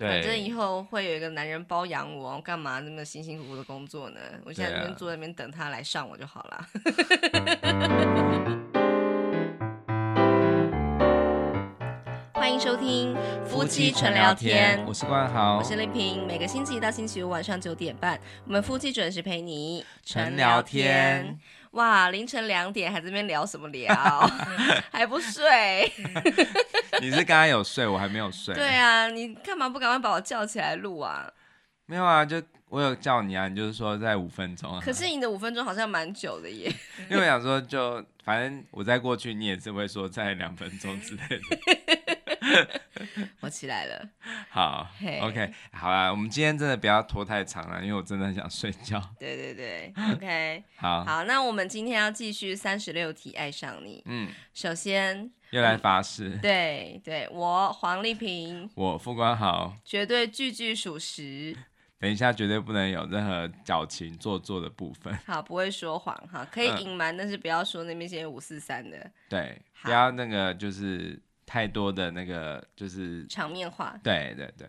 反正以后会有一个男人包养我，我干嘛那么辛辛苦苦的工作呢？我现在坐在那边等他来上我就好了。欢迎收听夫妻纯聊天，我是冠豪，我是丽萍。每个星期一到星期五晚上九点半，我们夫妻准时陪你纯聊天。哇，凌晨两点还在这边聊什么聊？还不睡？你是刚刚有睡，我还没有睡。对啊，你干嘛不赶快把我叫起来录啊？没有啊，就我有叫你啊，你就是说在五分钟啊。可是你的五分钟好像蛮久的耶。因为我想说，就反正我在过去，你也是会说在两分钟之类的。我起来了，好，hey.，OK，好啦，我们今天真的不要拖太长了，因为我真的很想睡觉。对对对，OK，好，好，那我们今天要继续三十六题爱上你。嗯，首先又来发誓，嗯、对对，我黄丽萍，我副官豪，绝对句句属实。等一下，绝对不能有任何矫情做作的部分。好，不会说谎哈，可以隐瞒，嗯，但是不要说那边些五四三的。对，不要那个就是。太多的那个就是场面话，对对对。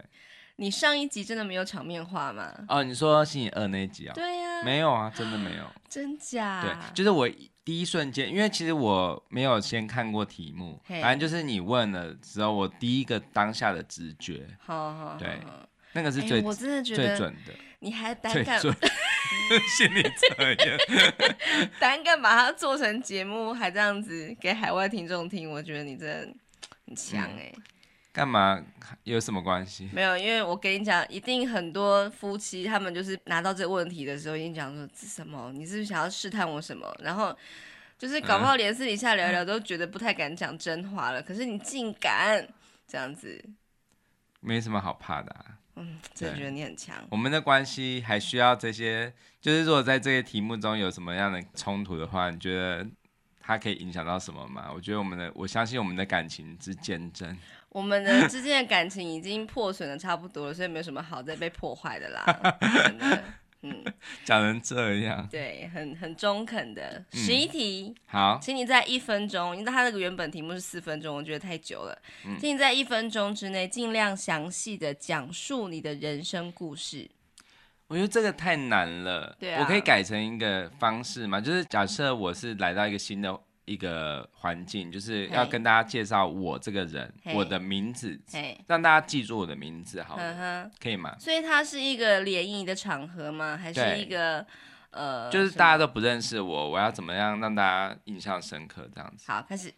你上一集真的没有场面话吗？哦，你说星期二那一集啊？对呀、啊，没有啊，真的没有。真假？对，就是我第一瞬间，因为其实我没有先看过题目，反正就是你问了之后，我第一个当下的直觉，好好，对，那个是最、欸、我真的觉得最准的。你还胆敢？心理测验，胆敢把它做成节目，还这样子给海外听众听，我觉得你真的。很强哎，干嘛？有什么关系？没有，因为我跟你讲，一定很多夫妻他们就是拿到这个问题的时候，已经讲说这是什么？你是不是想要试探我什么？然后就是搞不好连私底下聊聊都觉得不太敢讲真话了。可是你竟敢这样子，没什么好怕的啊。嗯，真的觉得你很强。我们的关系还需要这些？就是如果在这些题目中有什么样的冲突的话，你觉得？它可以影响到什么吗？我觉得我们的，我相信我们的感情之坚贞，我们的之间的感情已经破损的差不多了，所以没有什么好再被破坏的啦。真的，嗯，讲成这样，对，很很中肯的。十一题，好，请你在一分钟，因为它那个原本题目是四分钟，我觉得太久了，嗯，请你在一分钟之内尽量详细的讲述你的人生故事。我觉得这个太难了，对啊，我可以改成一个方式嘛，就是假设我是来到一个新的一个环境，就是要跟大家介绍我这个人，我的名字，让大家记住我的名字，好，可以吗？所以它是一个联谊的场合吗？还是一个呃，就是大家都不认识我，我要怎么样让大家印象深刻？这样子。好，开始。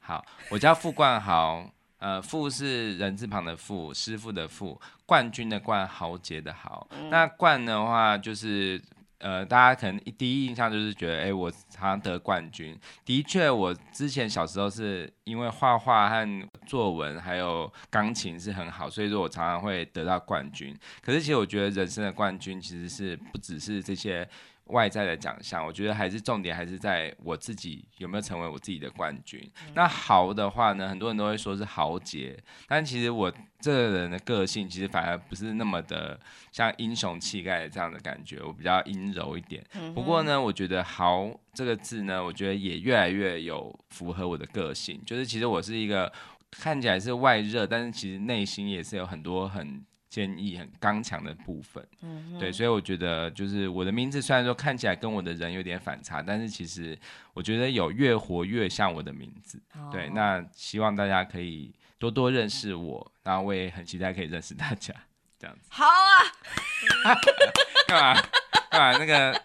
好，我叫傅冠豪。呃，傅是人字旁的傅，师傅的傅，冠军的冠，豪杰的豪。嗯、那冠的话，就是呃，大家可能第一印象就是觉得，哎、欸，我常常得冠军。的确，我之前小时候是因为画画和作文还有钢琴是很好，所以说我常常会得到冠军。可是，其实我觉得人生的冠军其实是不只是这些。外在的奖项，我觉得还是重点，还是在我自己有没有成为我自己的冠军。嗯、那豪的话呢，很多人都会说是豪杰，但其实我这个人的个性其实反而不是那么的像英雄气概这样的感觉，我比较阴柔一点。嗯、不过呢，我觉得豪这个字呢，我觉得也越来越有符合我的个性，就是其实我是一个看起来是外热，但是其实内心也是有很多很。坚毅很刚强的部分，嗯，对，所以我觉得就是我的名字虽然说看起来跟我的人有点反差，但是其实我觉得有越活越像我的名字，哦，对，那希望大家可以多多认识我，然后我也很期待可以认识大家，这样子。好啊，干嘛干嘛那个。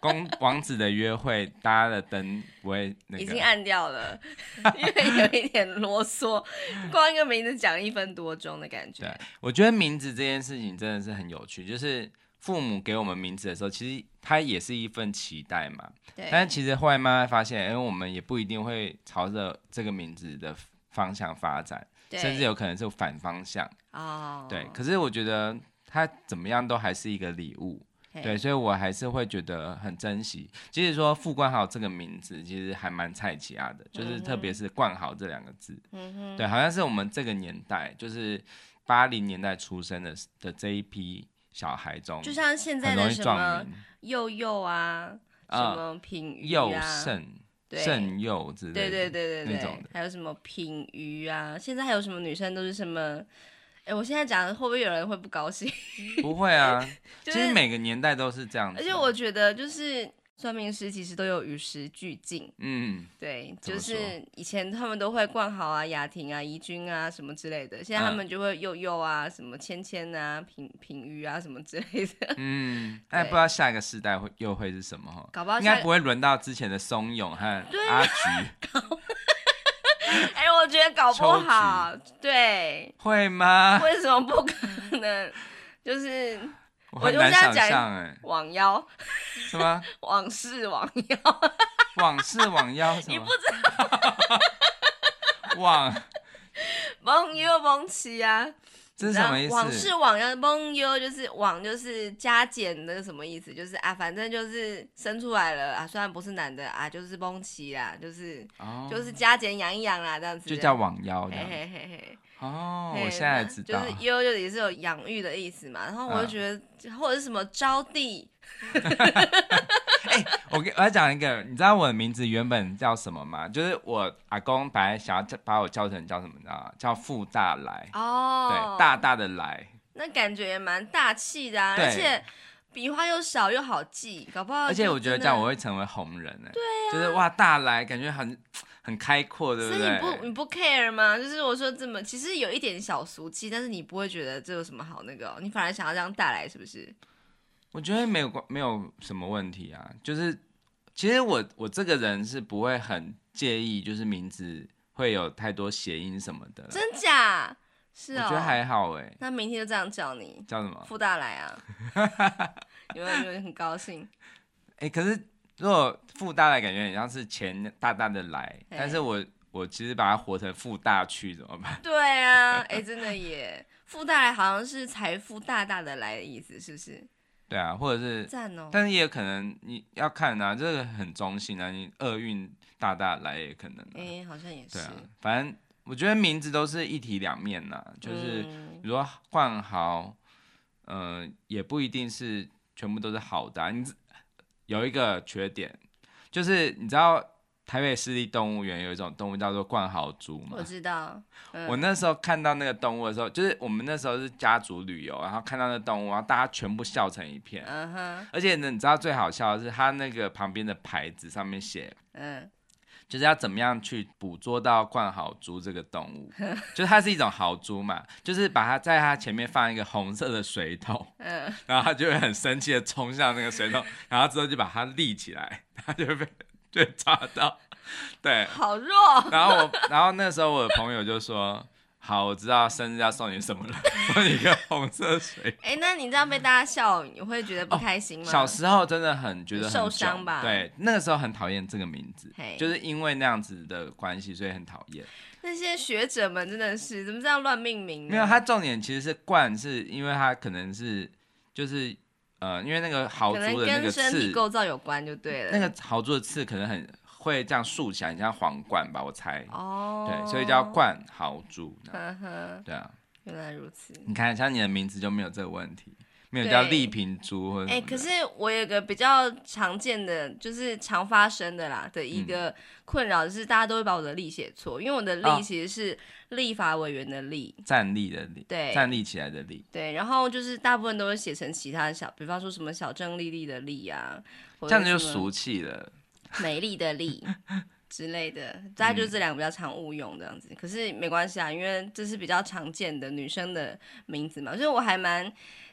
公王子的约会，大家的灯不会那个，已经暗掉了，因为有一点啰嗦，光一个名字讲一分多钟的感觉。对，我觉得名字这件事情真的是很有趣，就是父母给我们名字的时候，其实它也是一份期待嘛。对。但是其实后来慢慢发现，因为我们也不一定会朝着这个名字的方向发展，甚至有可能是反方向。哦。对，可是我觉得它怎么样都还是一个礼物。对，所以我还是会觉得很珍惜。其实说傅冠豪这个名字，其实还蛮菜奇亚的，就是特别是冠豪这两个字，嗯，对，好像是我们这个年代，就是八零年代出生的的这一批小孩中，就像现在的什么佑佑啊，什么品瑜啊，圣圣佑之类的，对对对对对，那种的，还有什么品瑜啊，现在还有什么女生都是什么。哎、欸，我现在讲的会不会有人会不高兴？不会啊，就是、其实每个年代都是这样子。而且我觉得就是。算命师其实都有与时俱进，嗯，对，就是以前他们都会冠豪啊、雅婷啊、怡君啊什么之类的，现在他们就会佑佑啊、什么芊芊啊、品品瑜啊什么之类的，嗯，哎，不知道下一个世代会又会是什么哈？搞不好应该不会轮到之前的松永和阿菊。哎，我觉得搞不好，对，会吗？为什么不可能？就是。我很难想象哎，网妖什么？往事网妖，往事网妖什么？你不知道？往忘忧忘妻啊？这是什么意思？往事往腰，就是往就是加减的什么意思？就是啊，反正就是生出来了啊，虽然不是男的啊，就是崩齐啦，就是、哦、就是加减养一养啦，这样子就叫网腰。嘿嘿嘿嘿。哦，我现在知道，就是忧就也是有养育的意思嘛。然后我就觉得，嗯、或者是什么招娣。哎、欸，我给我要讲一个，你知道我的名字原本叫什么吗？就是我阿公本来想要叫把我叫成叫什么，你知道吗？叫傅大来。哦，对，大大的来。那感觉也蛮大气的啊，而且笔画又少又好记，搞不好。而且我觉得这样我会成为红人哎。对啊。就是哇，大来感觉很。很开阔，对不对？所以你不你不 care 吗？就是我说这么，其实有一点小俗气，但是你不会觉得这有什么好那个、哦，你反而想要这样带来，是不是？我觉得没有关，没有什么问题啊。就是其实我我这个人是不会很介意，就是名字会有太多谐音什么的。真假？是啊、哦，我觉得还好哎。那明天就这样叫你，叫什么？傅大来啊！有没有有没有很高兴？哎，可是。如果富大来感觉很像是钱大大的来，但是我我其实把它活成富大去怎么办？对啊，哎、欸，真的耶，富大来好像是财富大大的来的意思，是不是？对啊，或者是赞哦，但是也有可能你要看啊，这个很中性啊，你厄运大大来也可能、啊。哎、欸，好像也是。对啊，反正我觉得名字都是一体两面呐、啊，就是比如说换好，嗯、呃，也不一定是全部都是好的、啊，你。有一个缺点，就是你知道台北市立动物园有一种动物叫做冠豪猪吗？我知道。嗯、我那时候看到那个动物的时候，就是我们那时候是家族旅游，然后看到那个动物，然后大家全部笑成一片。嗯哼。而且呢，你知道最好笑的是，它那个旁边的牌子上面写，嗯。就是要怎么样去捕捉到冠好猪这个动物，就是它是一种豪猪嘛，就是把它在它前面放一个红色的水桶，嗯，然后它就会很生气的冲向那个水桶，然后之后就把它立起来，它就会被就抓到，对，好弱。然后我，然后那时候我的朋友就说。好，我知道生日要送你什么了，送你一个红色水。哎、欸，那你这样被大家笑，你会觉得不开心吗？哦、小时候真的很觉得很受伤吧？对，那个时候很讨厌这个名字.就是因为那样子的关系，所以很讨厌。那些学者们真的是怎么这样乱命名？没有，它重点其实是冠，是因为它可能是就是呃，因为那个豪猪的那个刺，跟身体构造有关就对了。那个豪猪的刺可能很。会这样竖起来，很像皇冠吧？我猜。哦。对，所以叫冠豪猪。呵呵。对啊。原来如此。你看，像你的名字就没有这个问题，没有叫丽萍猪或者。哎、欸，可是我有个比较常见的，就是常发生的啦的一个困扰，就是大家都会把我的立写错，因为我的立其实是立法委员的立，站立的立，对，站立起来的立。对，然后就是大部分都会写成其他的小，比方说什么小郑丽丽的丽啊，这样子就俗气了。美丽的丽 之类的，大概就是这两个比较常误用这样子。嗯、可是没关系啊，因为这是比较常见的女生的名字嘛，所以我还蛮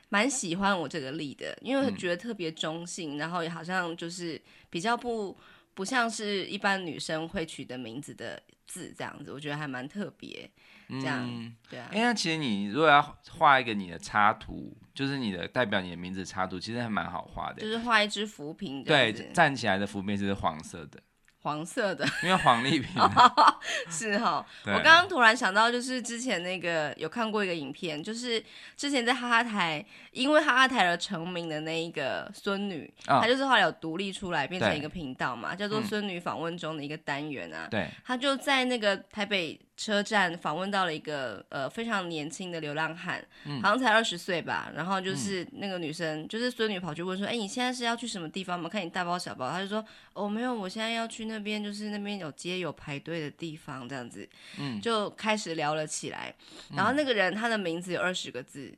蛮喜欢我这个丽的，因为我觉得特别中性，嗯，然后也好像就是比较不不像是一般女生会取的名字的字这样子，我觉得还蛮特别。这样、嗯，对啊。因为其实你如果要画一个你的插图，就是你的代表你的名字插图，其实还蛮好画的。就是画一只浮萍，对，站起来的浮萍是黄色的。黄色的，因为黄丽萍 是哈。我刚刚突然想到，就是之前那个有看过一个影片，就是之前在哈哈台，因为哈哈台而成名的那一个孙女，哦、她就是后来有独立出来，变成一个频道嘛，叫做孙女访问中的一个单元啊。对，她就在那个台北车站访问到了一个呃非常年轻的流浪汉，嗯、好像才二十岁吧。然后就是那个女生，嗯、就是孙女跑去问说：“哎，你现在是要去什么地方吗？看你大包小包。”他就说：“哦，没有，我现在要去那边，就是那边有街有排队的地方，这样子。”嗯，就开始聊了起来。然后那个人他的名字有二十个字，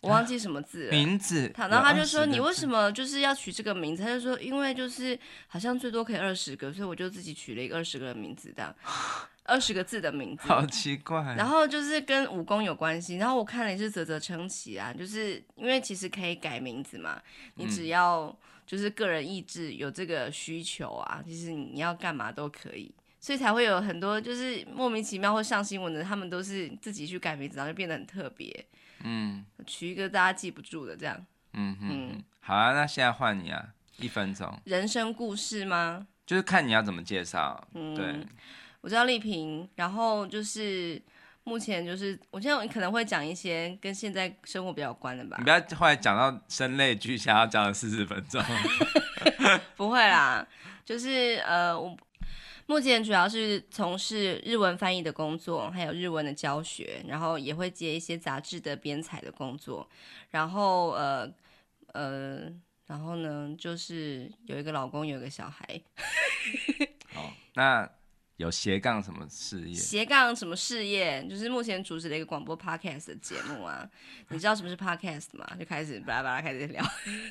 我忘记什么字了。名字。然后他就说：“你为什么就是要取这个名字？”他就说：“因为就是好像最多可以二十个，所以我就自己取了一个二十个的名字这样。”二十个字的名字，好奇怪。然后就是跟武功有关系。然后我看了也是啧啧称奇啊，就是因为其实可以改名字嘛，你只要就是个人意志有这个需求啊，其实你要干嘛都可以，所以才会有很多就是莫名其妙会上新闻的，他们都是自己去改名字，然后就变得很特别。嗯，取一个大家记不住的这样。嗯哼嗯，好啊，那现在换你啊，一分钟。人生故事吗？就是看你要怎么介绍。嗯，对。我叫丽萍，然后就是目前就是，我现在可能会讲一些跟现在生活比较有关的吧。你不要后来讲到声泪俱下，要讲了四十分钟。不会啦，就是呃，我目前主要是从事日文翻译的工作，还有日文的教学，然后也会接一些杂志的编采的工作，然后呃呃，然后呢，就是有一个老公，有一个小孩。好，那。有斜杠什么事业？斜杠什么事业？就是目前主持的一个广播 podcast 的节目啊。你知道什么是 podcast 吗？就开始巴拉巴拉开始聊.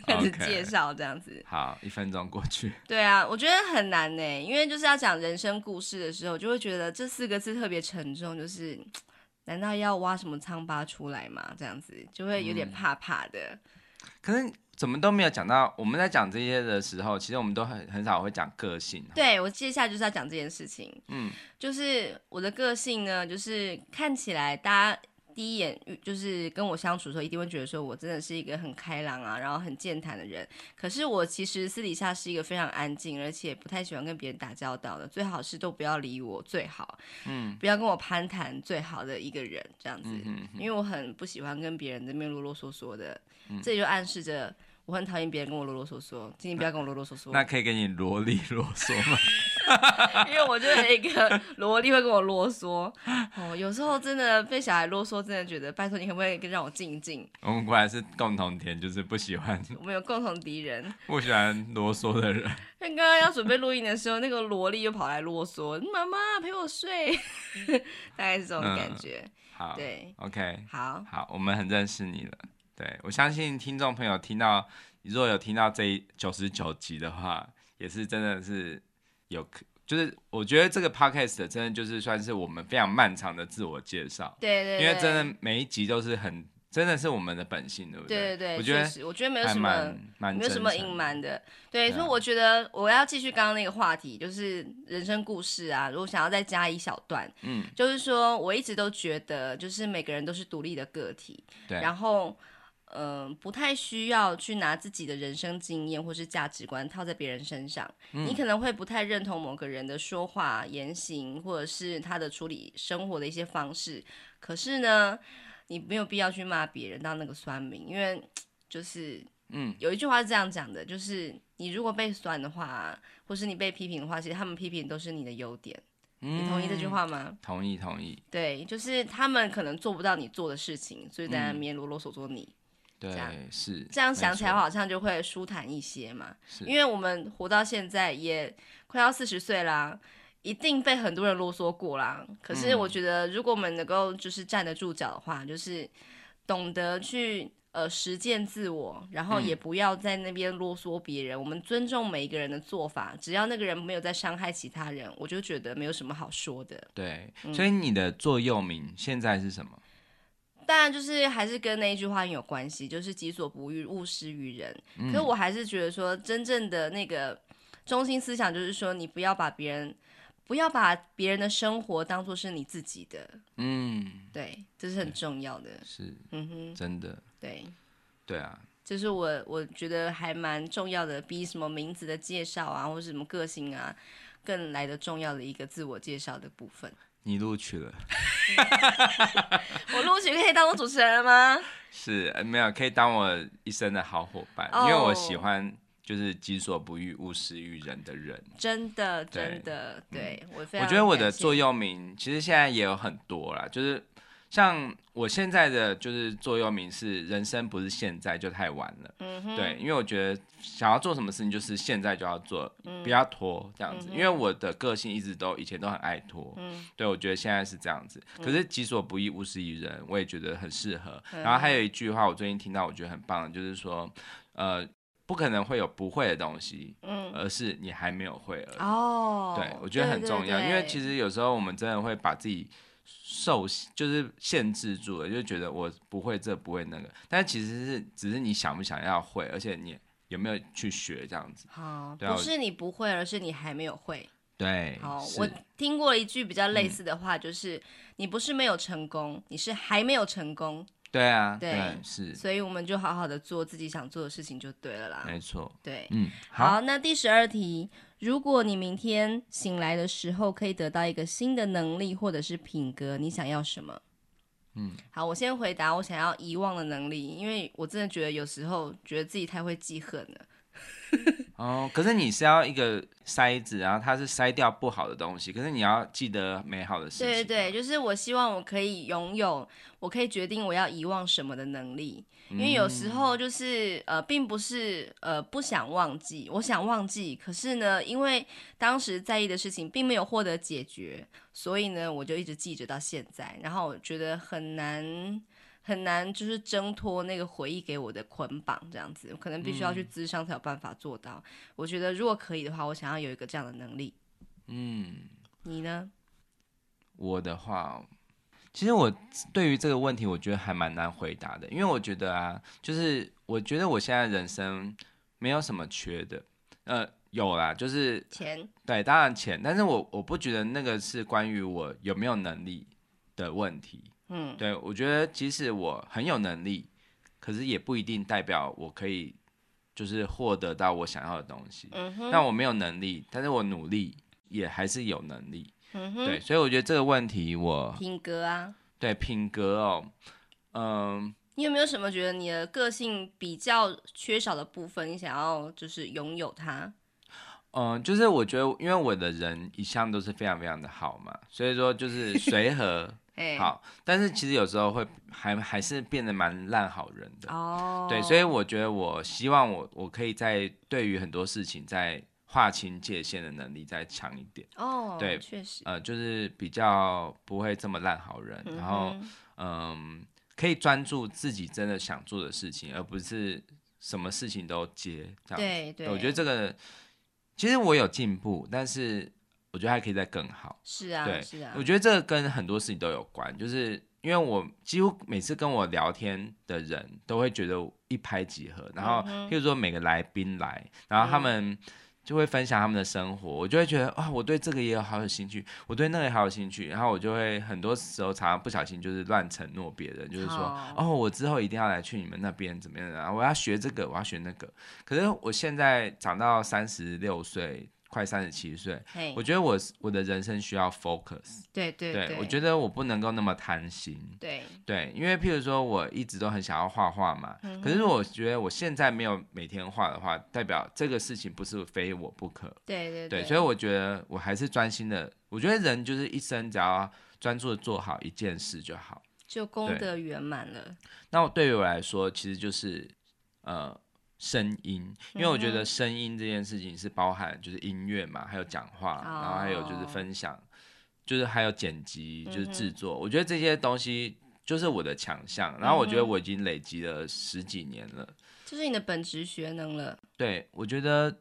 开始介绍这样子。好，一分钟过去。对啊，我觉得很难呢，因为就是要讲人生故事的时候，就会觉得这四个字特别沉重，就是难道要挖什么疮疤出来吗？这样子就会有点怕怕的。嗯、可是。怎么都没有讲到，我们在讲这些的时候，其实我们都很很少会讲个性。对，我接下来就是要讲这件事情。嗯，就是我的个性呢，就是看起来大家第一眼就是跟我相处的时候，一定会觉得说我真的是一个很开朗啊，然后很健谈的人。可是我其实私底下是一个非常安静，而且不太喜欢跟别人打交道的。最好是都不要理我，最好，嗯，不要跟我攀谈，最好的一个人这样子。嗯哼哼，因为我很不喜欢跟别人在那边啰啰嗦嗦的。嗯、这就暗示着我很讨厌别人跟我啰啰嗦嗦，请你不要跟我啰啰嗦嗦。那可以给你萝莉啰嗦吗？因为我就是一个萝莉会跟我啰嗦。哦，有时候真的被小孩啰嗦，真的觉得拜托你可不可以让我静静？我们果然是共同点，就是不喜欢。我们有共同敌人，不喜欢啰嗦的人。因 为刚刚要准备录音的时候，那个萝莉又跑来啰嗦：“妈妈陪我睡。”大概是这种感觉。嗯、好，对，OK，好，好，我们很认识你了。对，我相信听众朋友听到，如果有听到这九十九集的话，也是真的是有，就是我觉得这个 podcast 真的就是算是我们非常漫长的自我介绍。对，对对，因为真的每一集都是很，真的是我们的本性，对不对？对对对，我觉得我觉得没有什么，没有什么隐瞒的。对，所以我觉得我要继续刚刚那个话题，就是人生故事啊。如果想要再加一小段，嗯，就是说我一直都觉得，就是每个人都是独立的个体，对，然后。嗯、呃，不太需要去拿自己的人生经验或是价值观套在别人身上。嗯、你可能会不太认同某个人的说话、言行，或者是他的处理生活的一些方式。可是呢，你没有必要去骂别人当那个酸民，因为就是，嗯，有一句话是这样讲的，就是你如果被酸的话，或是你被批评的话，其实他们批评都是你的优点。嗯、你同意这句话吗？同意，同意。对，就是他们可能做不到你做的事情，所以在那边啰啰嗦嗦你。对，这样是这样想起来，好像就会舒坦一些嘛。是因为我们活到现在也快要四十岁啦，一定被很多人啰嗦过啦。可是我觉得，如果我们能够就是站得住脚的话，嗯、就是懂得去呃实践自我，然后也不要在那边啰嗦别人。嗯、我们尊重每一个人的做法，只要那个人没有在伤害其他人，我就觉得没有什么好说的。对，所以你的座右铭现在是什么？当然，就是还是跟那一句话很有关系，就是“己所不欲，勿施于人”。嗯、可是我还是觉得说，真正的那个中心思想就是说，你不要把别人，不要把别人的生活当做是你自己的。嗯，对，这是很重要的。是，嗯哼，真的。对，对啊，就是我我觉得还蛮重要的，比什么名字的介绍啊，或者什么个性啊，更来的重要的一个自我介绍的部分。你录取了，我录取可以当我主持人吗？是，没有，可以当我一生的好伙伴，oh. 因为我喜欢就是己所不欲，勿施于人的人。真的，真的，对，嗯、我非常我觉得我的座右铭其实现在也有很多啦，就是。像我现在的就是座右铭是“人生不是现在就太晚了”，嗯，对，因为我觉得想要做什么事情就是现在就要做，嗯、不要拖这样子。嗯、因为我的个性一直都以前都很爱拖，嗯，对，我觉得现在是这样子。可是己所不欲，勿施于人，我也觉得很适合。嗯、然后还有一句话，我最近听到，我觉得很棒，就是说，呃，不可能会有不会的东西，嗯，而是你还没有会而已。哦，对，我觉得很重要，对对对，因为其实有时候我们真的会把自己。受就是限制住了，就觉得我不会这不会那个，但其实是只是你想不想要会，而且你有没有去学这样子。好，不是你不会，而是你还没有会。对，好，我听过一句比较类似的话，就是、嗯、你不是没有成功，你是还没有成功。对啊，对，对是，所以我们就好好的做自己想做的事情就对了啦。没错，对，嗯，好，好，那第十二题，如果你明天醒来的时候可以得到一个新的能力或者是品格，你想要什么？嗯，好，我先回答，我想要遗忘的能力，因为我真的觉得有时候觉得自己太会记恨了。哦，可是你是要一个筛子，然后它是筛掉不好的东西，可是你要记得美好的事情。对对对，就是我希望我可以拥有，我可以决定我要遗忘什么的能力，因为有时候就是呃，并不是呃不想忘记，我想忘记，可是呢，因为当时在意的事情并没有获得解决，所以呢，我就一直记着到现在，然后我觉得很难。很难，就是挣脱那个回忆给我的捆绑，这样子，可能必须要去咨商才有办法做到。嗯、我觉得如果可以的话，我想要有一个这样的能力。嗯，你呢？我的话，其实我对于这个问题，我觉得还蛮难回答的，因为我觉得啊，就是我觉得我现在人生没有什么缺的，呃，有啦，就是钱，对，当然钱，但是我我不觉得那个是关于我有没有能力的问题。嗯，对，我觉得即使我很有能力，可是也不一定代表我可以就是获得到我想要的东西。嗯哼，但我没有能力，但是我努力也还是有能力。嗯哼，对，所以我觉得这个问题我品格啊，对品格哦，嗯、呃，你有没有什么觉得你的个性比较缺少的部分，你想要就是拥有它？嗯、呃，就是我觉得因为我的人一向都是非常非常的好嘛，所以说就是随和。欸、好，但是其实有时候会还还是变得蛮烂好人的哦。对，所以我觉得我希望我我可以在对于很多事情在划清界限的能力再强一点哦。对，确实，呃，就是比较不会这么烂好人，嗯、然后嗯、呃，可以专注自己真的想做的事情，而不是什么事情都接这样。对对，我觉得这个其实我有进步，但是。我觉得还可以再更好。是啊，对，是啊。我觉得这个跟很多事情都有关，就是因为我几乎每次跟我聊天的人都会觉得一拍即合，然后譬如说每个来宾来，然后他们就会分享他们的生活，我就会觉得啊，我对这个也有好有兴趣，我对那个也好有兴趣，然后我就会很多时候常常不小心就是乱承诺别人，就是说哦，我之后一定要来去你们那边怎么样的，我要学这个，我要学那个。可是我现在长到三十六岁。快三十七岁我觉得我我的人生需要 focus，对对对，对，我觉得我不能够那么贪心，对。对，因为譬如说我一直都很想要画画嘛，嗯、可是我觉得我现在没有每天画的话，代表这个事情不是非我不可，对对对，对，所以我觉得我还是专心的，我觉得人就是一生只要专注的做好一件事就好，就功德圆满了。那对于我来说，其实就是呃。声音，因为我觉得声音这件事情是包含就是音乐嘛，还有讲话，然后还有就是分享，就是还有剪辑，就是制作。我觉得这些东西就是我的强项，然后我觉得我已经累积了十几年了，就是你的本职学能了。对，我觉得，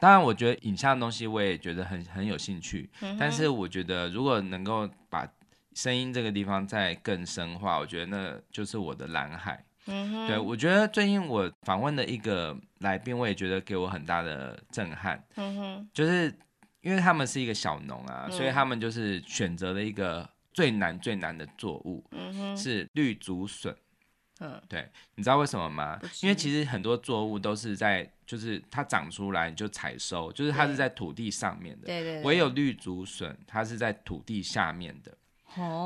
当然，我觉得影像的东西我也觉得很很有兴趣，但是我觉得如果能够把声音这个地方再更深化，我觉得那就是我的蓝海。嗯哼，对，我觉得最近我访问的一个来宾，我也觉得给我很大的震撼。嗯哼，就是因为他们是一个小农啊，嗯、所以他们就是选择了一个最难最难的作物，嗯哼，是绿竹笋。嗯，对，你知道为什么吗？因为其实很多作物都是在，就是它长出来你就采收，就是它是在土地上面的。对对对。唯有绿竹笋，它是在土地下面的。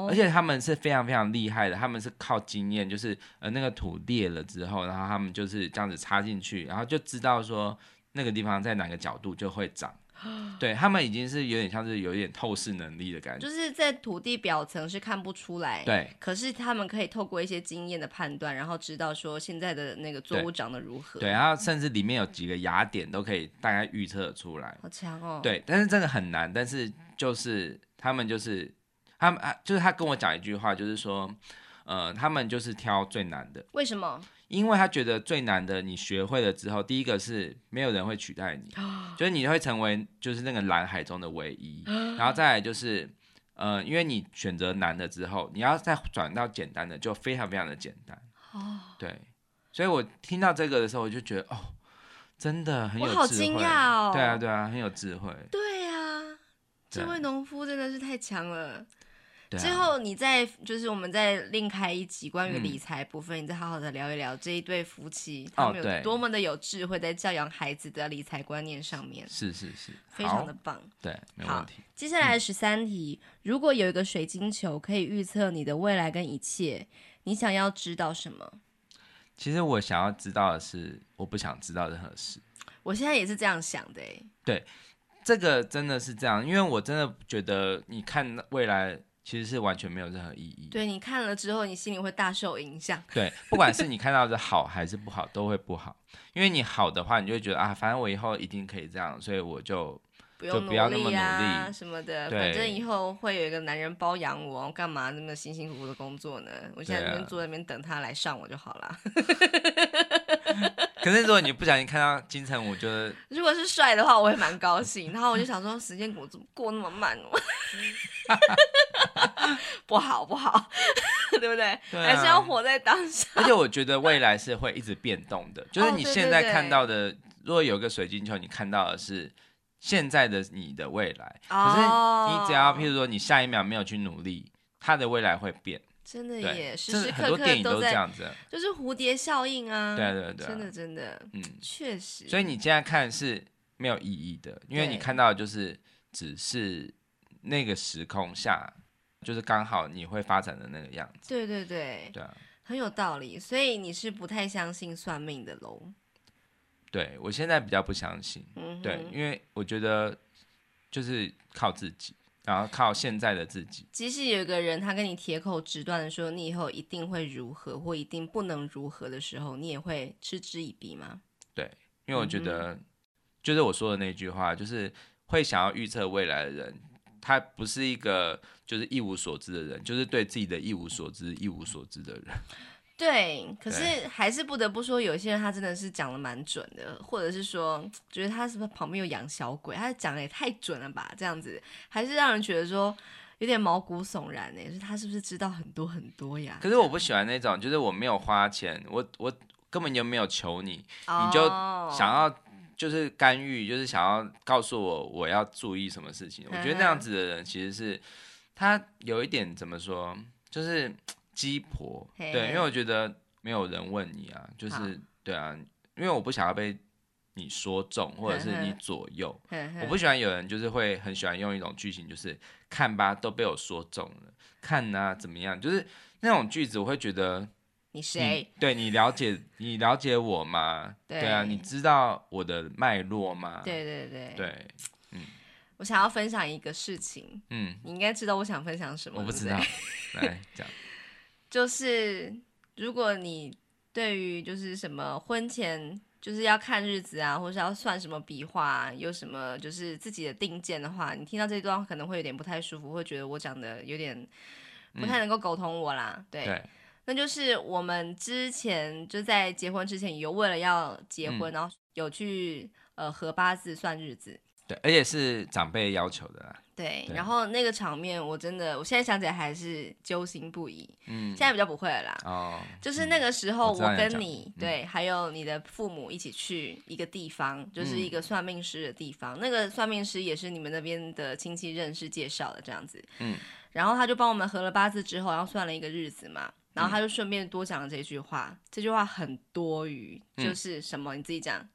而且他们是非常非常厉害的，他们是靠经验，就是呃那个土裂了之后，然后他们就是这样子插进去，然后就知道说那个地方在哪个角度就会长。对，他们已经是有点像是有一点透视能力的感觉，就是在土地表层是看不出来，对，可是他们可以透过一些经验的判断，然后知道说现在的那个作物长得如何，对，然后甚至里面有几个芽点都可以大概预测出来，好强哦，对，但是这个很难，但是就是他们就是他们啊，就是他跟我讲一句话，就是说，呃，他们就是挑最难的，为什么？因为他觉得最难的，你学会了之后，第一个是没有人会取代你，就是你会成为就是那个蓝海中的唯一，然后再来就是，呃，因为你选择难的之后，你要再转到简单的，就非常非常的简单。哦，对，所以我听到这个的时候，我就觉得哦，真的很有智慧，我好惊讶哦，对啊对啊，很有智慧。对啊，这位农夫真的是太强了。最后，你再就是我们再另开一集关于理财部分，嗯、你再好好的聊一聊这一对夫妻，他们有多么的有智慧，在教养孩子的理财观念上面。是是是，非常的棒。对，没问题。接下来十三题，嗯、如果有一个水晶球可以预测你的未来跟一切，你想要知道什么？其实我想要知道的是，我不想知道任何事。我现在也是这样想的，哎。对，这个真的是这样，因为我真的觉得你看未来。其实是完全没有任何意义。对，你看了之后，你心里会大受影响。对，不管是你看到的好还是不好，都会不好。因为你好的话，你就会觉得啊，反正我以后一定可以这样，所以我就不用努力啊，就不要那么努力什么的。对反正以后会有一个男人包养我，干嘛那么辛辛苦苦的工作呢？我现在这边坐在那边等他来上我就好了。可是如果你不小心看到金城武，就是如果是帅的话，我会蛮高兴。然后我就想说，时间过怎么过那么慢哦？不好不好，对不对？对啊、还是要活在当下。而且我觉得未来是会一直变动的，就是你现在看到的，哦、对对对，如果有个水晶球，你看到的是现在的你的未来。哦、可是你只要譬如说你下一秒没有去努力，它的未来会变。真的也时时刻刻很多电影都这样子，就是蝴蝶效应啊！对对对，真的真的，嗯，确实。所以你现在看是没有意义的，因为你看到的就是只是那个时空下，就是刚好你会发展的那个样子。对对对，对啊，很有道理。所以你是不太相信算命的喽？对，我现在比较不相信，嗯，对，因为我觉得就是靠自己。然后靠现在的自己，即使有一个人他跟你铁口直断的说你以后一定会如何或一定不能如何的时候，你也会嗤之以鼻吗？对，因为我觉得，嗯、就是我说的那句话，就是会想要预测未来的人，他不是一个就是一无所知的人，就是对自己的一无所知一无所知的人。对，可是还是不得不说，有些人他真的是讲的蛮准的，或者是说，觉得他是不是旁边有养小鬼？他讲的也太准了吧？这样子还是让人觉得说有点毛骨悚然呢。就是他是不是知道很多很多呀？可是我不喜欢那种，就是我没有花钱，我我根本就没有求你，你就想要就是干预，就是想要告诉我我要注意什么事情。我觉得那样子的人其实是他有一点怎么说，就是。鸡婆，对，因为我觉得没有人问你啊，就是对啊，因为我不想要被你说中，或者是你 左右，我不喜欢有人就是会很喜欢用一种剧情，就是看吧，都被我说中了，看啊怎么样，就是那种句子，我会觉得你谁？对，你了解你了解我吗？对，对啊，你知道我的脉络吗？对对对对，嗯，我想要分享一个事情，嗯，你应该知道我想分享什么，我不知 道，来讲。就是如果你对于就是什么婚前就是要看日子啊，或是要算什么笔画啊，有什么就是自己的定见的话，你听到这段可能会有点不太舒服，会觉得我讲的有点不太能够沟通我啦。嗯、对，对那就是我们之前就在结婚之前有为了要结婚，嗯、然后有去呃合八字算日子。对，而且是长辈要求的啦。对，对然后那个场面我真的，我现在想起来还是揪心不已。嗯，现在比较不会了啦。哦，就是那个时候，我跟你，你对，嗯、还有你的父母一起去一个地方，就是一个算命师的地方。嗯、那个算命师也是你们那边的亲戚认识介绍的这样子。嗯，然后他就帮我们合了八字之后，然后算了一个日子嘛，然后他就顺便多讲了这句话。嗯、这句话很多余，就是什么？嗯、你自己讲。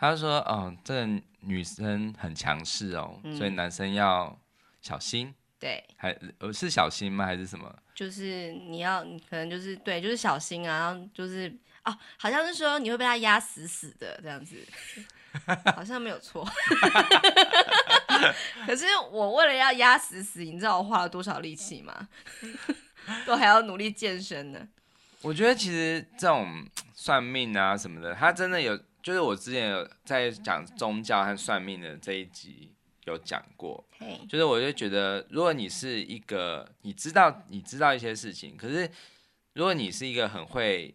他就说：“哦，这个女生很强势哦，嗯、所以男生要小心。对，还呃是小心吗？还是什么？就是你要，你可能就是对，就是小心啊，然后就是哦，好像是说你会被他压死死的这样子，好像没有错。可是我为了要压死死，你知道我花了多少力气吗？都还要努力健身呢。我觉得其实这种算命啊什么的，他真的有，就是我之前有在讲宗教和算命的这一集。有讲过就是我就觉得，如果你是一个你知道你知道一些事情，可是如果你是一个很会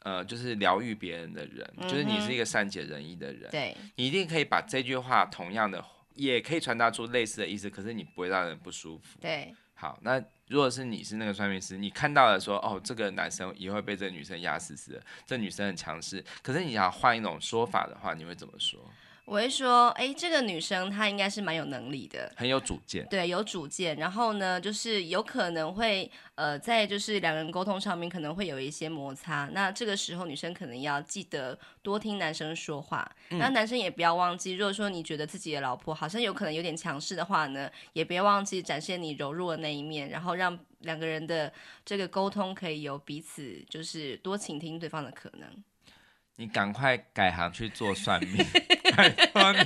呃，就是疗愈别人的人，嗯、就是你是一个善解人意的人，对，你一定可以把这句话同样的也可以传达出类似的意思，可是你不会让人不舒服。对，好，那如果是你是那个算命师，你看到了说哦，这个男生也会被这个女生压死死，这女生很强势，可是你要换一种说法的话，你会怎么说？我会说，哎，这个女生她应该是蛮有能力的，很有主见，对，有主见。然后呢，就是有可能会，呃，在就是两个人沟通上面可能会有一些摩擦。那这个时候，女生可能要记得多听男生说话。嗯、那男生也不要忘记，如果说你觉得自己的老婆好像有可能有点强势的话呢，也别忘记展现你柔弱的那一面，然后让两个人的这个沟通可以有彼此就是多倾听对方的可能。你赶快改行去做算命，拜托你，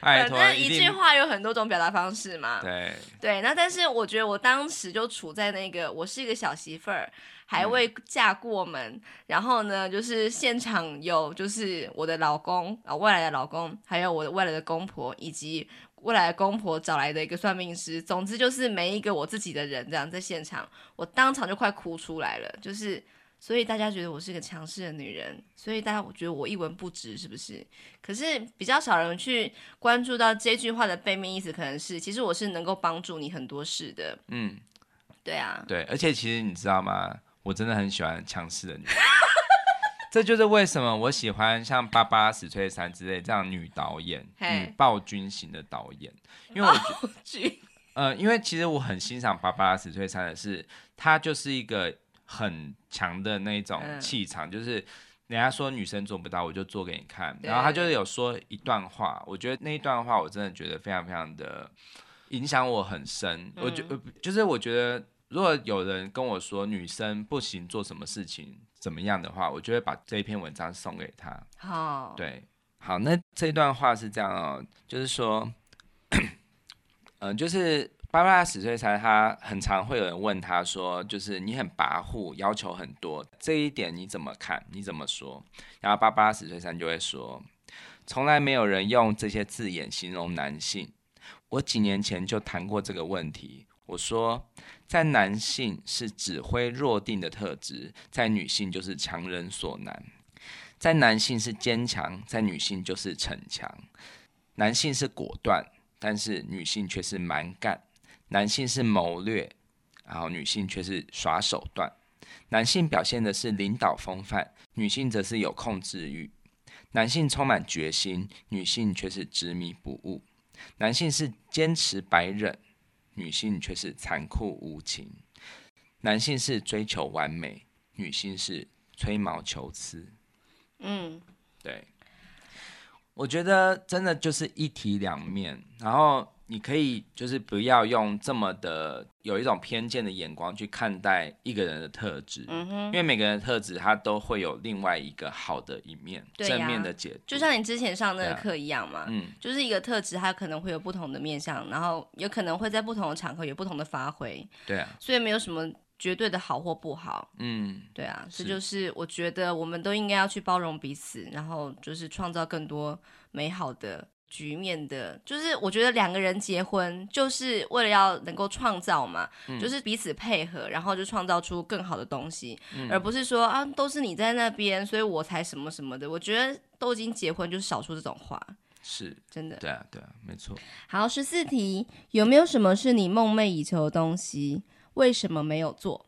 拜托。反正一句话有很多种表达方式嘛。对对，那但是我觉得我当时就处在那个，我是一个小媳妇儿，还未嫁过门，嗯、然后呢，就是现场有就是我的老公啊，未来的老公，还有我的未来的公婆，以及未来的公婆找来的一个算命师，总之就是每一个我自己的人这样在现场，我当场就快哭出来了，就是。所以大家觉得我是个强势的女人，所以大家我觉得我一文不值，是不是？可是比较少人去关注到这句话的背面意思，可能是其实我是能够帮助你很多事的。嗯，对啊，对，而且其实你知道吗？我真的很喜欢强势的女人，这就是为什么我喜欢像芭芭拉史翠珊之类这样女导演，女暴君型的导演，因为我觉呃，因为其实我很欣赏芭芭拉史翠珊的是，她就是一个。很强的那种气场，嗯、就是人家说女生做不到，我就做给你看。然后他就是有说一段话，我觉得那一段话我真的觉得非常非常的影响我很深。嗯、我觉就是我觉得，如果有人跟我说女生不行做什么事情怎么样的话，我就会把这一篇文章送给他。好，对，好，那这段话是这样哦，就是说，嗯、呃，就是。芭芭拉史翠珊，他很常会有人问他说：“就是你很跋扈，要求很多，这一点你怎么看？你怎么说？”然后芭芭拉史翠珊就会说：“从来没有人用这些字眼形容男性。我几年前就谈过这个问题。我说，在男性是指挥若定的特质，在女性就是强人所难；在男性是坚强，在女性就是逞强。男性是果断，但是女性却是蛮干。”男性是谋略，然后女性却是耍手段。男性表现的是领导风范，女性则是有控制欲。男性充满决心，女性却是执迷不悟。男性是坚持白忍，女性却是残酷无情。男性是追求完美，女性是吹毛求疵。嗯，对，我觉得真的就是一体两面，然后。你可以就是不要用这么的有一种偏见的眼光去看待一个人的特质，嗯哼，因为每个人的特质他都会有另外一个好的一面，正面的解读，就像你之前上那个课一样嘛，嗯，就是一个特质它可能会有不同的面向，然后有可能会在不同的场合有不同的发挥，对啊，所以没有什么绝对的好或不好，嗯，对啊，这就是我觉得我们都应该要去包容彼此，然后就是创造更多美好的。局面的，就是我觉得两个人结婚就是为了要能够创造嘛，嗯、就是彼此配合，然后就创造出更好的东西，嗯、而不是说啊都是你在那边，所以我才什么什么的。我觉得都已经结婚，就是少说这种话，是真的。对啊，对啊，没错。好，十四题，有没有什么是你梦寐以求的东西？为什么没有做？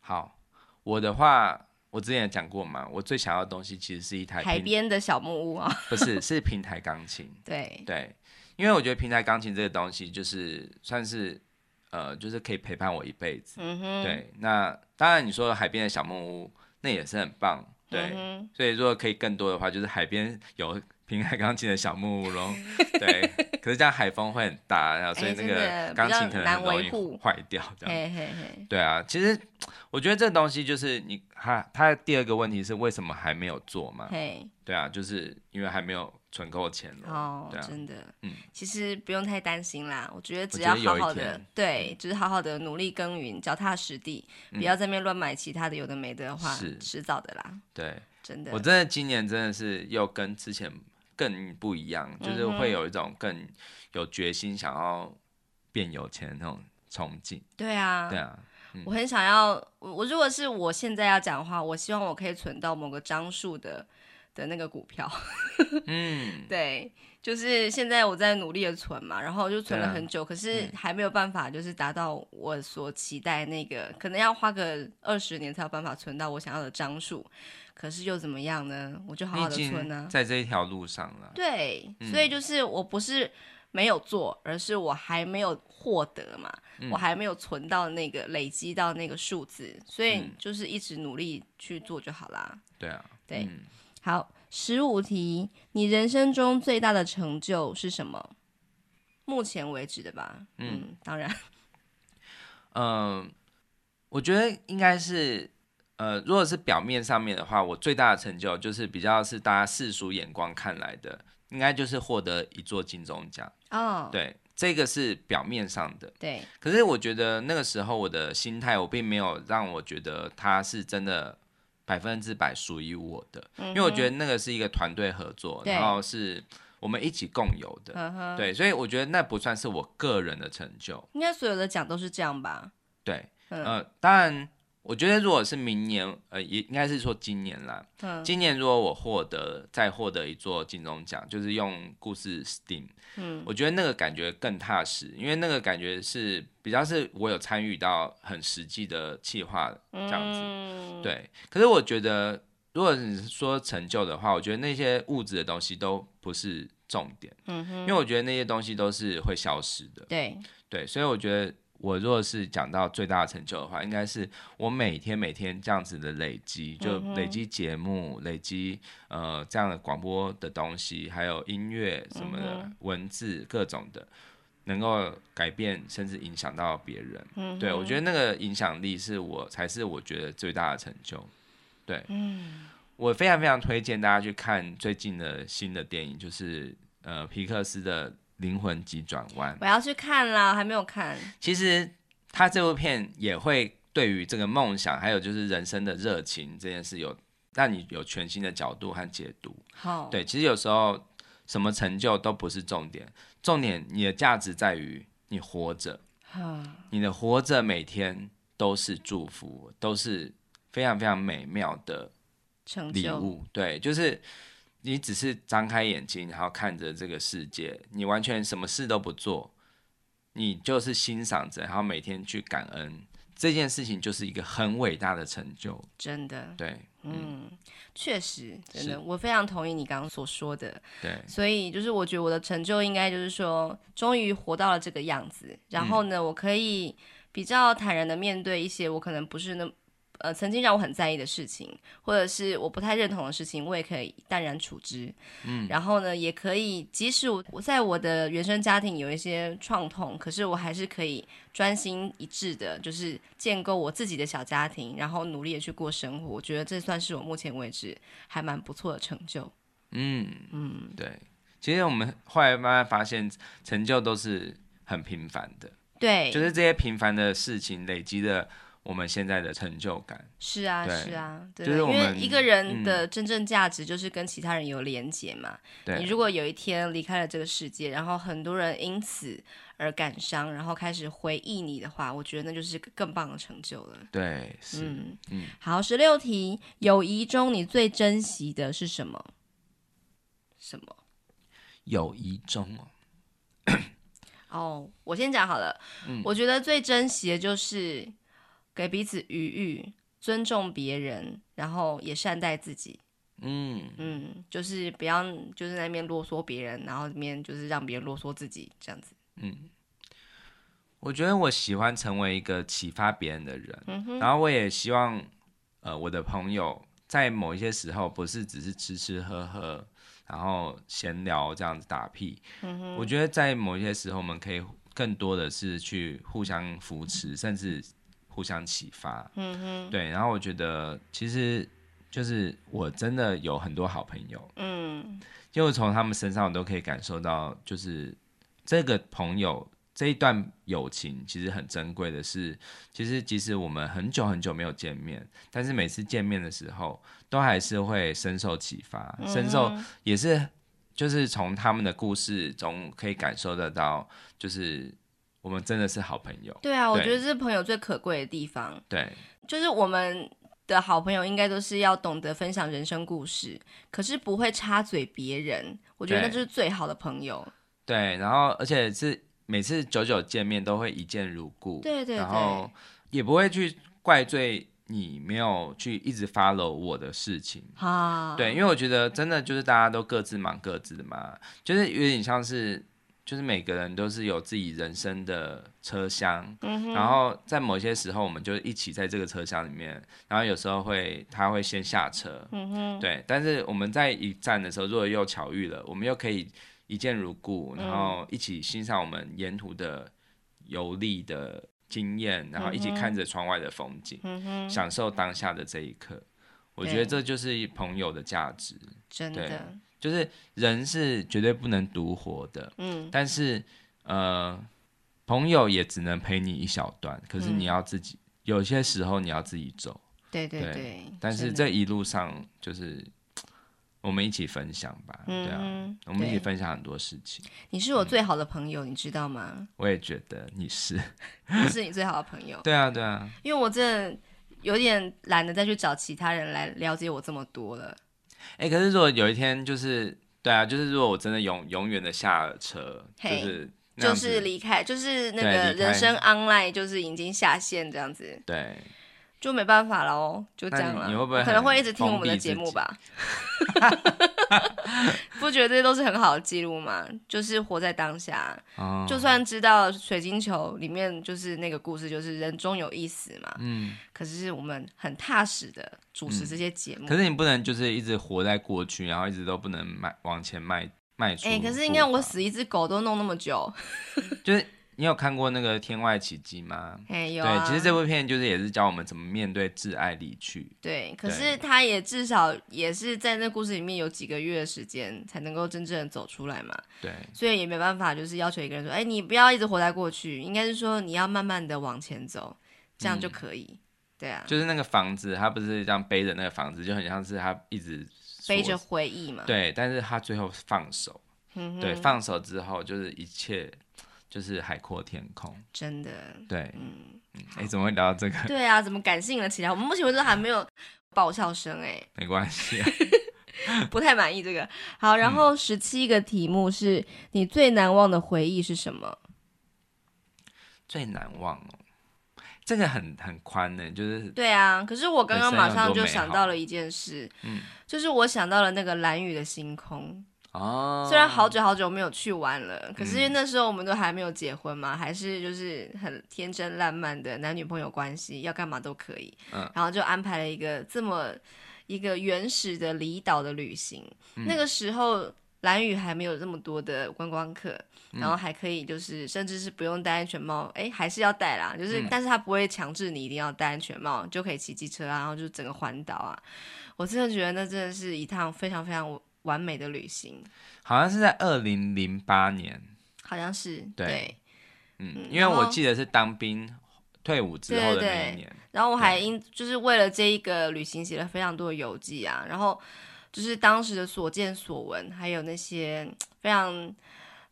好，我的话。我之前也讲过嘛，我最想要的东西其实是一台海边的小木屋啊，不是，是平台钢琴。对对，因为我觉得平台钢琴这个东西就是算是呃，就是可以陪伴我一辈子。嗯哼。对，那当然你说海边的小木屋那也是很棒，对。嗯。所以如果可以更多的话，就是海边有平台钢琴的小木屋咯。对。可是这样海风会很大，然后所以那个钢琴可能很容易坏掉。这样。嘿嘿嘿。对啊，其实我觉得这个东西就是你他他第二个问题是为什么还没有做嘛？嘿，对啊，就是因为还没有存够钱了。哦，对啊，真的，嗯，其实不用太担心啦。我觉得只要好好的，对，就是好好的努力耕耘，脚踏实地，嗯、不要在那边乱买其他的有的没的的话，是迟早的啦。对，真的，我真的今年真的是又跟之前更不一样，就是会有一种更有决心想要变有钱的那种憧憬。对啊，对啊。我很想要，我如果是我现在要讲的话，我希望我可以存到某个张数的的那个股票。嗯，对，就是现在我在努力的存嘛，然后就存了很久，啊、可是还没有办法，就是达到我所期待那个，嗯、可能要花个二十年才有办法存到我想要的张数。可是又怎么样呢？我就好好的存呢、啊，在这一条路上了。对，所以就是我不是没有做，而是我还没有获得嘛。我还没有存到那个累积到那个数字，所以就是一直努力去做就好啦。对啊，对，好，十五题，你人生中最大的成就是什么？目前为止的吧。嗯，当然。嗯，我觉得应该是，呃，如果是表面上面的话，我最大的成就就是比较是大家世俗眼光看来的，应该就是获得一座金钟奖。哦，对。这个是表面上的，对。可是我觉得那个时候我的心态，我并没有让我觉得他是真的百分之百属于我的，嗯、因为我觉得那个是一个团队合作，然后是我们一起共有的，对。所以我觉得那不算是我个人的成就。应该所有的奖都是这样吧？对，嗯、呃，当然。我觉得如果是明年，呃，也应该是说今年啦。嗯。今年如果我获得再获得一座金钟奖，就是用故事 STEAM，嗯，我觉得那个感觉更踏实，因为那个感觉是比较是我有参与到很实际的企划这样子。嗯。对。可是我觉得，如果你是说成就的话，我觉得那些物质的东西都不是重点。嗯哼。因为我觉得那些东西都是会消失的。对。对，所以我觉得。我若是讲到最大的成就的话，应该是我每天每天这样子的累积，就累积节目，嗯、累积呃这样的广播的东西，还有音乐什么的、嗯、文字各种的，能够改变甚至影响到别人。嗯，对，我觉得那个影响力是我才是我觉得最大的成就。对，嗯，我非常非常推荐大家去看最近的新的电影，就是呃皮克斯的。灵魂急转弯，我要去看了，还没有看。其实他这部片也会对于这个梦想，还有就是人生的热情这件事，有让你有全新的角度和解读。好，对，其实有时候什么成就都不是重点，重点你的价值在于你活着。好，你的活着每天都是祝福，都是非常非常美妙的礼物。对，就是。你只是张开眼睛，然后看着这个世界，你完全什么事都不做，你就是欣赏着，然后每天去感恩这件事情，就是一个很伟大的成就。真的，对，嗯，确实，真的，我非常同意你刚刚所说的。对，所以就是我觉得我的成就应该就是说，终于活到了这个样子，然后呢，嗯、我可以比较坦然的面对一些我可能不是那么。呃，曾经让我很在意的事情，或者是我不太认同的事情，我也可以淡然处之。嗯，然后呢，也可以，即使我在我的原生家庭有一些创痛，可是我还是可以专心一致的，就是建构我自己的小家庭，然后努力的去过生活。我觉得这算是我目前为止还蛮不错的成就。嗯嗯，对。其实我们后来慢慢发现，成就都是很平凡的。对，就是这些平凡的事情累积的。我们现在的成就感是啊，是啊，对，就是因为一个人的真正价值就是跟其他人有连结嘛。对、嗯，你如果有一天离开了这个世界，然后很多人因此而感伤，然后开始回忆你的话，我觉得那就是更棒的成就了。对，是，嗯，嗯好，十六题，友谊中你最珍惜的是什么？什么？友谊中哦。哦，我先讲好了。嗯，我觉得最珍惜的就是。给彼此余裕，尊重别人，然后也善待自己。嗯嗯，就是不要就是在那边啰嗦别人，然后那边就是让别人啰嗦自己这样子。嗯，我觉得我喜欢成为一个启发别人的人，嗯、然后我也希望呃我的朋友在某一些时候不是只是吃吃喝喝，然后闲聊这样子打屁。嗯、哼我觉得在某一些时候我们可以更多的是去互相扶持，甚至。互相启发。嗯哼，对，然后我觉得其实就是我真的有很多好朋友，嗯，就从他们身上我都可以感受到，就是这个朋友。这一段友情其实很珍贵的是，其实即使我们很久很久没有见面，但是每次见面的时候，都还是会深受启发，嗯、深受也是就是从他们的故事中可以感受得到，就是我们真的是好朋友。对啊，对我觉得这是朋友最可贵的地方。对，就是我们的好朋友应该都是要懂得分享人生故事，可是不会插嘴别人。我觉得那就是最好的朋友。对，对，然后而且是。每次久久见面都会一见如故，对对对，然后也不会去怪罪你没有去一直 follow 我的事情啊，对，因为我觉得真的就是大家都各自忙各自的嘛，就是有点像是就是每个人都是有自己人生的车厢，嗯，然后在某些时候我们就一起在这个车厢里面，然后有时候会他会先下车，对，但是我们在一站的时候，如果又巧遇了，我们又可以。一见如故，然后一起欣赏我们沿途的游历的经验，嗯，然后一起看着窗外的风景，嗯，享受当下的这一刻。我觉得这就是朋友的价值，真的，就是人是绝对不能独活的，嗯，但是呃，朋友也只能陪你一小段，可是你要自己，嗯，有些时候你要自己走，对对对，对，但是这一路上就是。我们一起分享吧，嗯，对啊，我们一起分享很多事情。你是我最好的朋友，嗯，你知道吗？我也觉得你是，我是你最好的朋友。对啊，对啊，因为我真的有点懒得再去找其他人来了解我这么多了。哎，可是如果有一天，就是对啊，就是如果我真的永永远的下了车，就是就是离开，就是那个人生 online 就是已经下线这样子，对。就没办法了哦，就这样了。你会不会可能会一直听我们的节目吧？不觉得这些都是很好的记录吗？就是活在当下，哦，就算知道水晶球里面就是那个故事，就是人终有一死嘛。嗯，可是我们很踏实的主持这些节目，嗯。可是你不能就是一直活在过去，然后一直都不能迈往前迈迈出。哎，可是应该我死一只狗都弄那么久，就是。你有看过那个《天外奇迹》吗？欸有啊、对，其实这部片就是也是教我们怎么面对挚爱离去。对，可是他也至少也是在那故事里面有几个月的时间才能够真正的走出来嘛。对，所以也没办法，就是要求一个人说，哎、欸，你不要一直活在过去，应该是说你要慢慢的往前走，这样就可以。嗯、对啊，就是那个房子，他不是这样背着那个房子，就很像是他一直背着回忆嘛。对，但是他最后放手，嗯、对，放手之后就是一切。就是海阔天空，真的。对，嗯，哎、欸，怎么会聊到这个？对啊，怎么感性了起来？我们目前为止还没有爆笑声，哎，没关系、啊，不太满意这个。好，然后十七个题目是你最难忘的回忆是什么？最难忘哦，这个很很宽呢，就是对啊。可是我刚刚马上就想到了一件事，嗯，就是我想到了那个蓝雨的星空。哦，虽然好久好久没有去玩了，可是因为那时候我们都还没有结婚嘛，嗯、还是就是很天真烂漫的男女朋友关系，要干嘛都可以。嗯，然后就安排了一个这么一个原始的离岛的旅行。嗯、那个时候蓝屿还没有这么多的观光客，嗯、然后还可以就是甚至是不用戴安全帽，哎，还是要戴啦，就是、嗯、但是他不会强制你一定要戴安全帽，就可以骑机车啊，然后就整个环岛啊。我真的觉得那真的是一趟非常非常。完美的旅行，好像是在二零零八年，好像是对，嗯，嗯，因为我记得是当兵退伍之后的那一年，然后我还因就是为了这一个旅行写了非常多的游记啊，然后就是当时的所见所闻，还有那些非常。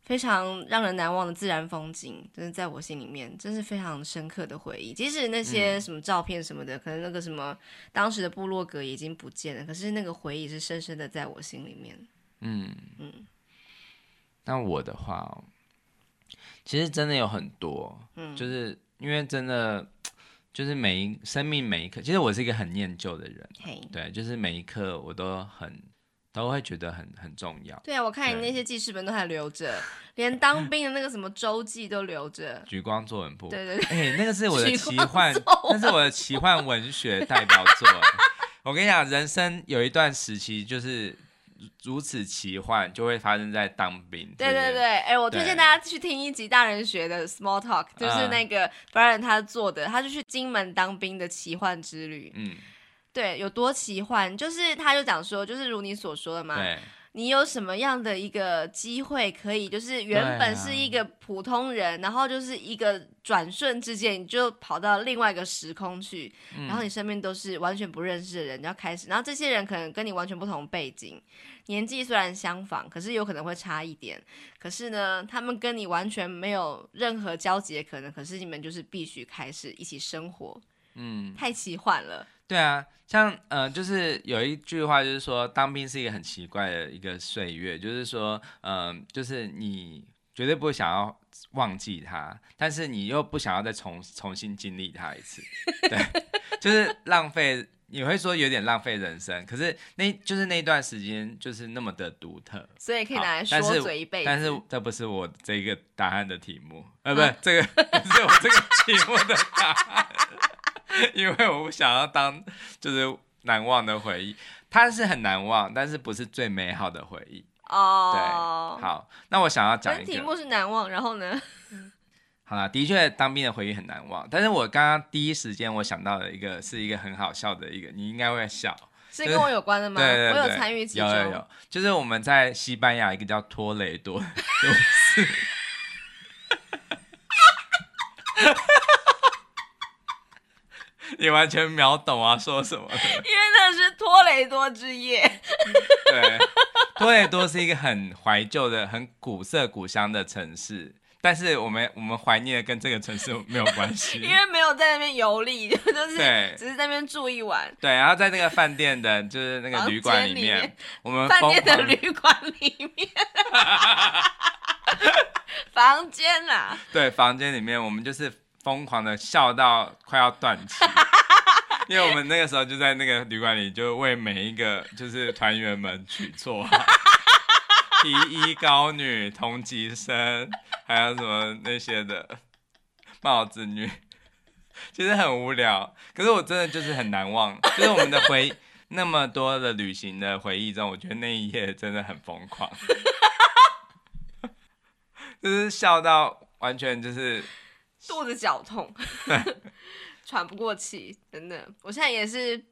非常让人难忘的自然风景，真的在我心里面，真是非常深刻的回忆。即使那些什么照片什么的，嗯、可能那个什么当时的部落格已经不见了，可是那个回忆是深深的在我心里面。嗯嗯。那我的话，其实真的有很多，嗯，就是因为真的，就是每一生命每一刻，其实我是一个很念旧的人，嘿，对，就是每一刻我都很。都会觉得很很重要。对啊，我看你那些记事本都还留着，连当兵的那个什么周记都留着。举光作文簿。对对对，哎、欸，那个是我的 奇幻，那是我的奇幻文学代表作。我跟你讲，人生有一段时期，就是如此奇幻，就会发生在当兵。对对对，哎、欸，我推荐大家去听一集大人学的 Small Talk，就是那个 Brian 他做的，他就去金门当兵的奇幻之旅。嗯，对，有多奇幻？就是他就讲说，就是如你所说的嘛。对。你有什么样的一个机会可以，就是原本是一个普通人，啊、然后就是一个转瞬之间，你就跑到另外一个时空去，嗯、然后你身边都是完全不认识的人，你要开始，然后这些人可能跟你完全不同背景，年纪虽然相仿，可是有可能会差一点，可是呢，他们跟你完全没有任何交集的可能，可是你们就是必须开始一起生活，嗯，太奇幻了。对啊，像呃，就是有一句话，就是说当兵是一个很奇怪的一个岁月，就是说，嗯、呃，就是你绝对不会想要忘记他，但是你又不想要再重重新经历他一次，对，就是浪费，你会说有点浪费人生，可是那就是那段时间就是那么的独特，所以可以拿来说嘴一辈子。但是这不是我这个答案的题目，呃，不是、啊、这个 不是我这个题目的答案。因为我不想要当就是难忘的回忆，它是很难忘，但是不是最美好的回忆哦。对，好，那我想要讲一个题目是难忘，然后呢？好啦，的确当兵的回忆很难忘，但是我刚刚第一时间我想到的一个是一个很好笑的一个，你应该会笑，是跟我有关的吗？对对对，我有参与其中，有有有，就是我们在西班牙一个叫托雷多。你完全秒懂啊，说什么？因为那是托雷多之夜。对，托雷多是一个很怀旧的、很古色古香的城市，但是我们我们怀念的跟这个城市没有关系，因为没有在那边游历，就是对，只是在那边住一晚。对，然后在那个饭店的，就是那个旅馆里面，面我们饭店的旅馆里面，房间啦，对，房间里面我们就是。疯狂的笑到快要断气，因为我们那个时候就在那个旅馆里，就为每一个就是团员们取绰号，皮衣高女、同级生，还有什么那些的帽子女，其实很无聊。可是我真的就是很难忘，就是我们的回 那么多的旅行的回忆中，我觉得那一夜真的很疯狂，就是笑到完全就是。肚子绞痛，喘不过气，真的，我现在也是，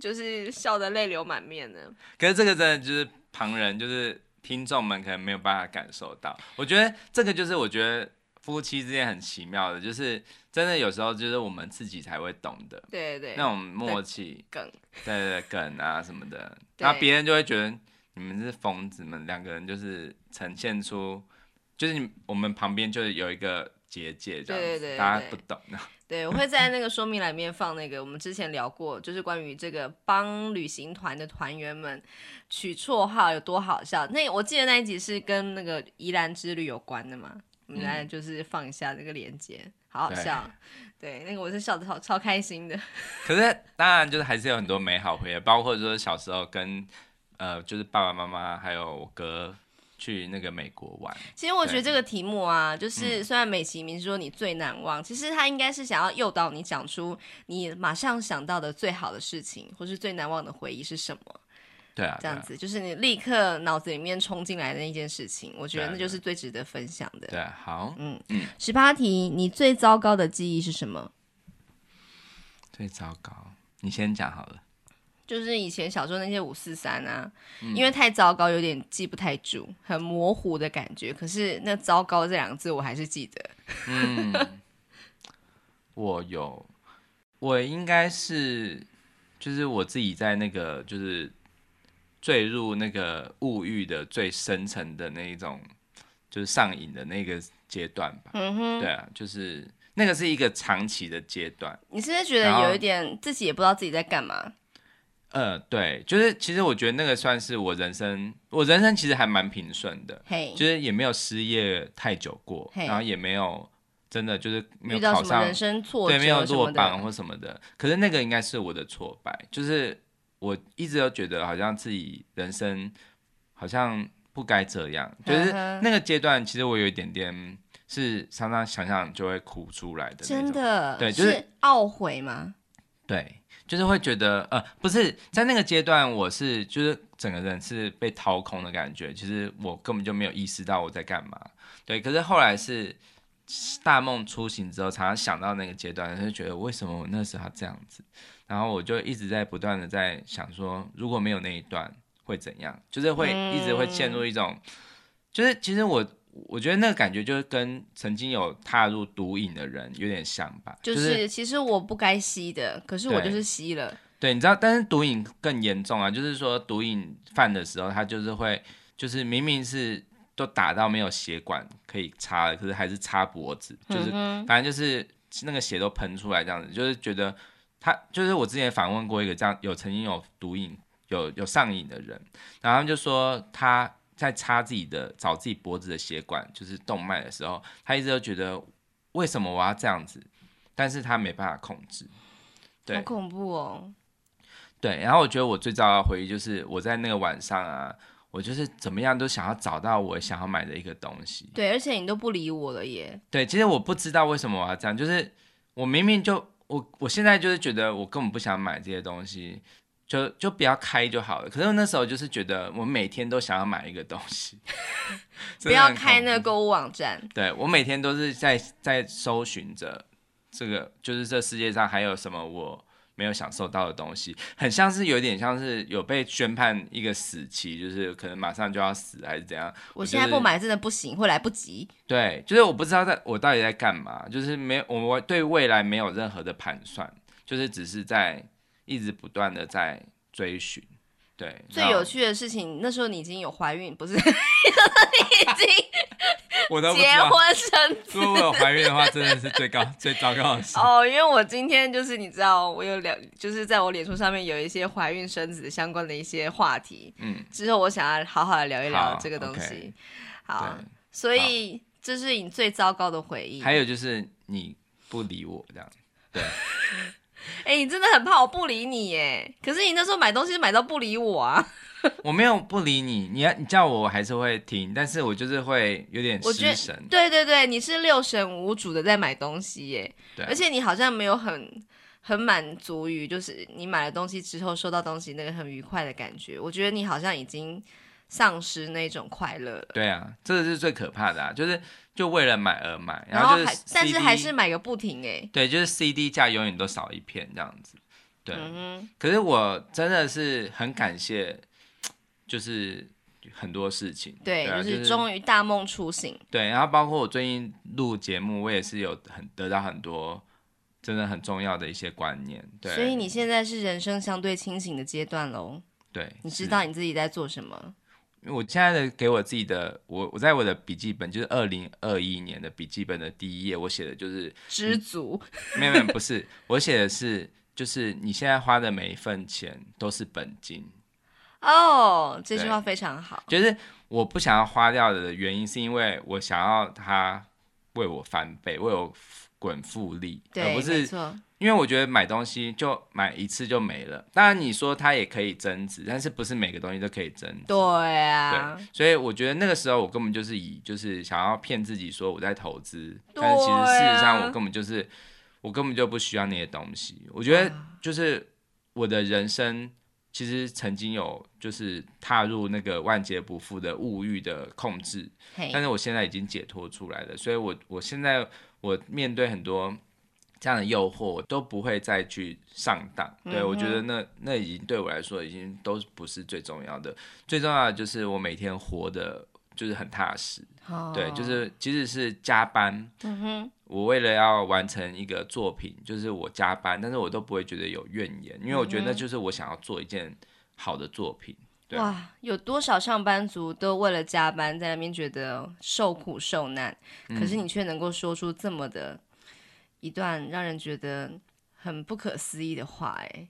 就是笑得泪流满面的。可是这个真的就是旁人，就是听众们可能没有办法感受到。我觉得这个就是我觉得夫妻之间很奇妙的，就是真的有时候就是我们自己才会懂的。对对对，那种默契梗，对对对梗啊什么的，然后别人就会觉得你们是疯子们，两个人就是呈现出，就是你我们旁边就是有一个。结界这样子，对对对对，大家不懂的。对，我会在那个说明栏里面放那个我们之前聊过，就是关于这个帮旅行团的团员们取绰号有多好笑。那我记得那一集是跟那个宜兰之旅有关的嘛，我们来就是放一下那个链接，好好笑。对，对，那个我是笑得超超开心的。可是当然就是还是有很多美好回忆，包括说小时候跟呃就是爸爸妈妈还有我哥。去那个美国玩，其实我觉得这个题目啊，就是虽然美其名说你最难忘，嗯、其实他应该是想要诱导你讲出你马上想到的最好的事情，或是最难忘的回忆是什么。对啊，这样子就是你立刻脑子里面冲进来的那件事情，我觉得那就是最值得分享的。对，啊，好，嗯嗯。十八题，你最糟糕的记忆是什么？最糟糕，你先讲好了。就是以前小时候那些五四三啊，嗯、因为太糟糕，有点记不太住，很模糊的感觉。可是那“糟糕”这两个字我还是记得。嗯，我有，我应该是，就是我自己在那个就是坠入那个物欲的最深层的那一种，就是上瘾的那个阶段吧。嗯哼，对啊，就是那个是一个长期的阶段。你是不是觉得有一点自己也不知道自己在干嘛？呃，对，就是其实我觉得那个算是我人生，我人生其实还蛮平顺的，hey, 就是也没有失业太久过，hey, 然后也没有真的就是没有考上，人生挫折，对，没有落榜或什么的。可是那个应该是我的挫败，就是我一直都觉得好像自己人生好像不该这样，就是那个阶段，其实我有一点点是常常想想就会哭出来的，真的，对，就是，是懊悔吗？对。就是会觉得，呃，不是在那个阶段，我是就是整个人是被掏空的感觉，其实我根本就没有意识到我在干嘛。对，可是后来是大梦初醒之后，常常想到那个阶段，就觉得为什么我那时候要这样子，然后我就一直在不断的在想说，如果没有那一段会怎样，就是会一直会陷入一种，嗯、就是其实我我觉得那个感觉就是跟曾经有踏入毒瘾的人有点像吧，就是、就是、其实我不该吸的，可是我就是吸了。对，你知道，但是毒瘾更严重啊，就是说毒瘾犯的时候，他就是会，就是明明是都打到没有血管可以插了，可是还是插脖子，就是反正就是那个血都喷出来这样子，就是觉得他就是我之前访问过一个这样有曾经有毒瘾有有上瘾的人，然后他们就说他在插自己的找自己脖子的血管，就是动脉的时候，他一直都觉得为什么我要这样子，但是他没办法控制，对，好恐怖哦。对，然后我觉得我最糟的回忆就是我在那个晚上啊，我就是怎么样都想要找到我想要买的一个东西。对，而且你都不理我了耶。对，其实我不知道为什么我要这样，就是我明明就我我现在就是觉得我根本不想买这些东西，就就不要开就好了。可是我那时候就是觉得我每天都想要买一个东西，不要开那个购物网站。对，我每天都是在在搜寻着这个，就是这世界上还有什么我。没有享受到的东西，很像是有点像是有被宣判一个死期，就是可能马上就要死还是怎样。我现在不买真的不行，会来不及。对，就是我不知道在我到底在干嘛，就是没有我对未来没有任何的盘算，就是只是在一直不断的在追寻。对，最有趣的事情，那时候你已经有怀孕，不是？你 已经。我都结婚生子，如果我有怀孕的话，真的是最高最糟糕的事。哦，因为我今天就是你知道，我有两，就是在我脸书上面有一些怀孕生子相关的一些话题。嗯，之后我想要好好的聊一聊这个东西。好，okay、好，所以这是你最糟糕的回忆。还有就是你不理我这样，对。哎、欸，你真的很怕我不理你耶？可是你那时候买东西买到不理我啊。我没有不理你，你要你叫我，我还是会听，但是我就是会有点失神。对对对，你是六神无主的在买东西耶，对，而且你好像没有很很满足于，就是你买了东西之后收到东西那个很愉快的感觉。我觉得你好像已经丧失那种快乐了。对啊，这个是最可怕的啊，就是就为了买而买，然后就是 CD，但是还是买个不停哎。对，就是 CD 架永远都少一片这样子。对，嗯，可是我真的是很感谢。就是很多事情，对，就是终于大梦初醒。对，然后包括我最近录节目，我也是有很得到很多真的很重要的一些观念。对，所以你现在是人生相对清醒的阶段喽。对，你知道你自己在做什么？我现在的给我自己的，我我在我的笔记本，就是二零二一年的笔记本的第一页，我写的就是知足。没有没有，不是，我写的是，就是你现在花的每一份钱都是本金。哦，这句话非常好。就是我不想要花掉的原因，是因为我想要它为我翻倍，为我滚复利，而不是因为我觉得买东西就买一次就没了。当然你说它也可以增值，但是不是每个东西都可以增值？对啊，对，所以我觉得那个时候我根本就是以就是想要骗自己说我在投资，但是其实事实上我根本就是我根本就不需要那些东西。我觉得就是我的人生。其实曾经有就是踏入那个万劫不复的物欲的控制但是我现在已经解脱出来了，所以我我现在我面对很多这样的诱惑，我都不会再去上当。对、嗯、我觉得那那已经对我来说已经都不是最重要的，最重要的就是我每天活的就是很踏实。Oh. 对，就是即使是加班。嗯哼。我为了要完成一个作品，就是我加班，但是我都不会觉得有怨言，因为我觉得那就是我想要做一件好的作品。对。哇，有多少上班族都为了加班在那边觉得受苦受难，嗯，可是你却能够说出这么的一段让人觉得很不可思议的话，哎，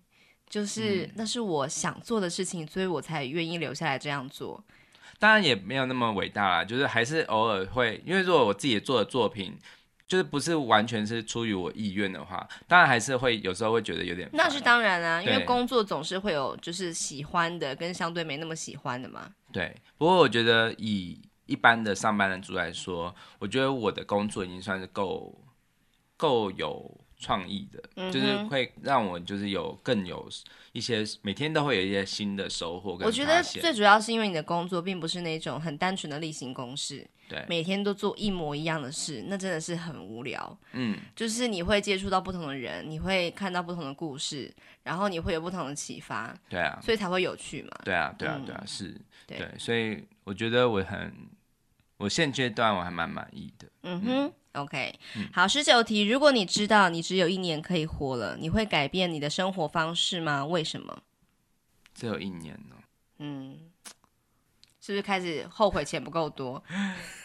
就是，嗯，那是我想做的事情，所以我才愿意留下来这样做。当然也没有那么伟大啦，就是还是偶尔会，因为如果我自己做的作品。就是不是完全是出于我意愿的话，当然还是会有时候会觉得有点。那是当然啊，因为工作总是会有就是喜欢的跟相对没那么喜欢的嘛。对，不过我觉得以一般的上班人族来说，我觉得我的工作已经算是够够有创意的，嗯、就是会让我就是有更有一些每天都会有一些新的收获。我觉得最主要是因为你的工作并不是那种很单纯的例行公事，对，每天都做一模一样的事，那真的是很无聊。嗯，就是你会接触到不同的人，你会看到不同的故事，然后你会有不同的启发。对啊，所以才会有趣嘛。对啊，对啊，对啊，嗯、是对，对，所以我觉得我很，我现阶段我还蛮满意的。嗯哼。嗯 OK，、嗯、好，十九题。如果你知道你只有一年可以活了，你会改变你的生活方式吗？为什么？只有一年呢？嗯，是不是开始后悔钱不够多？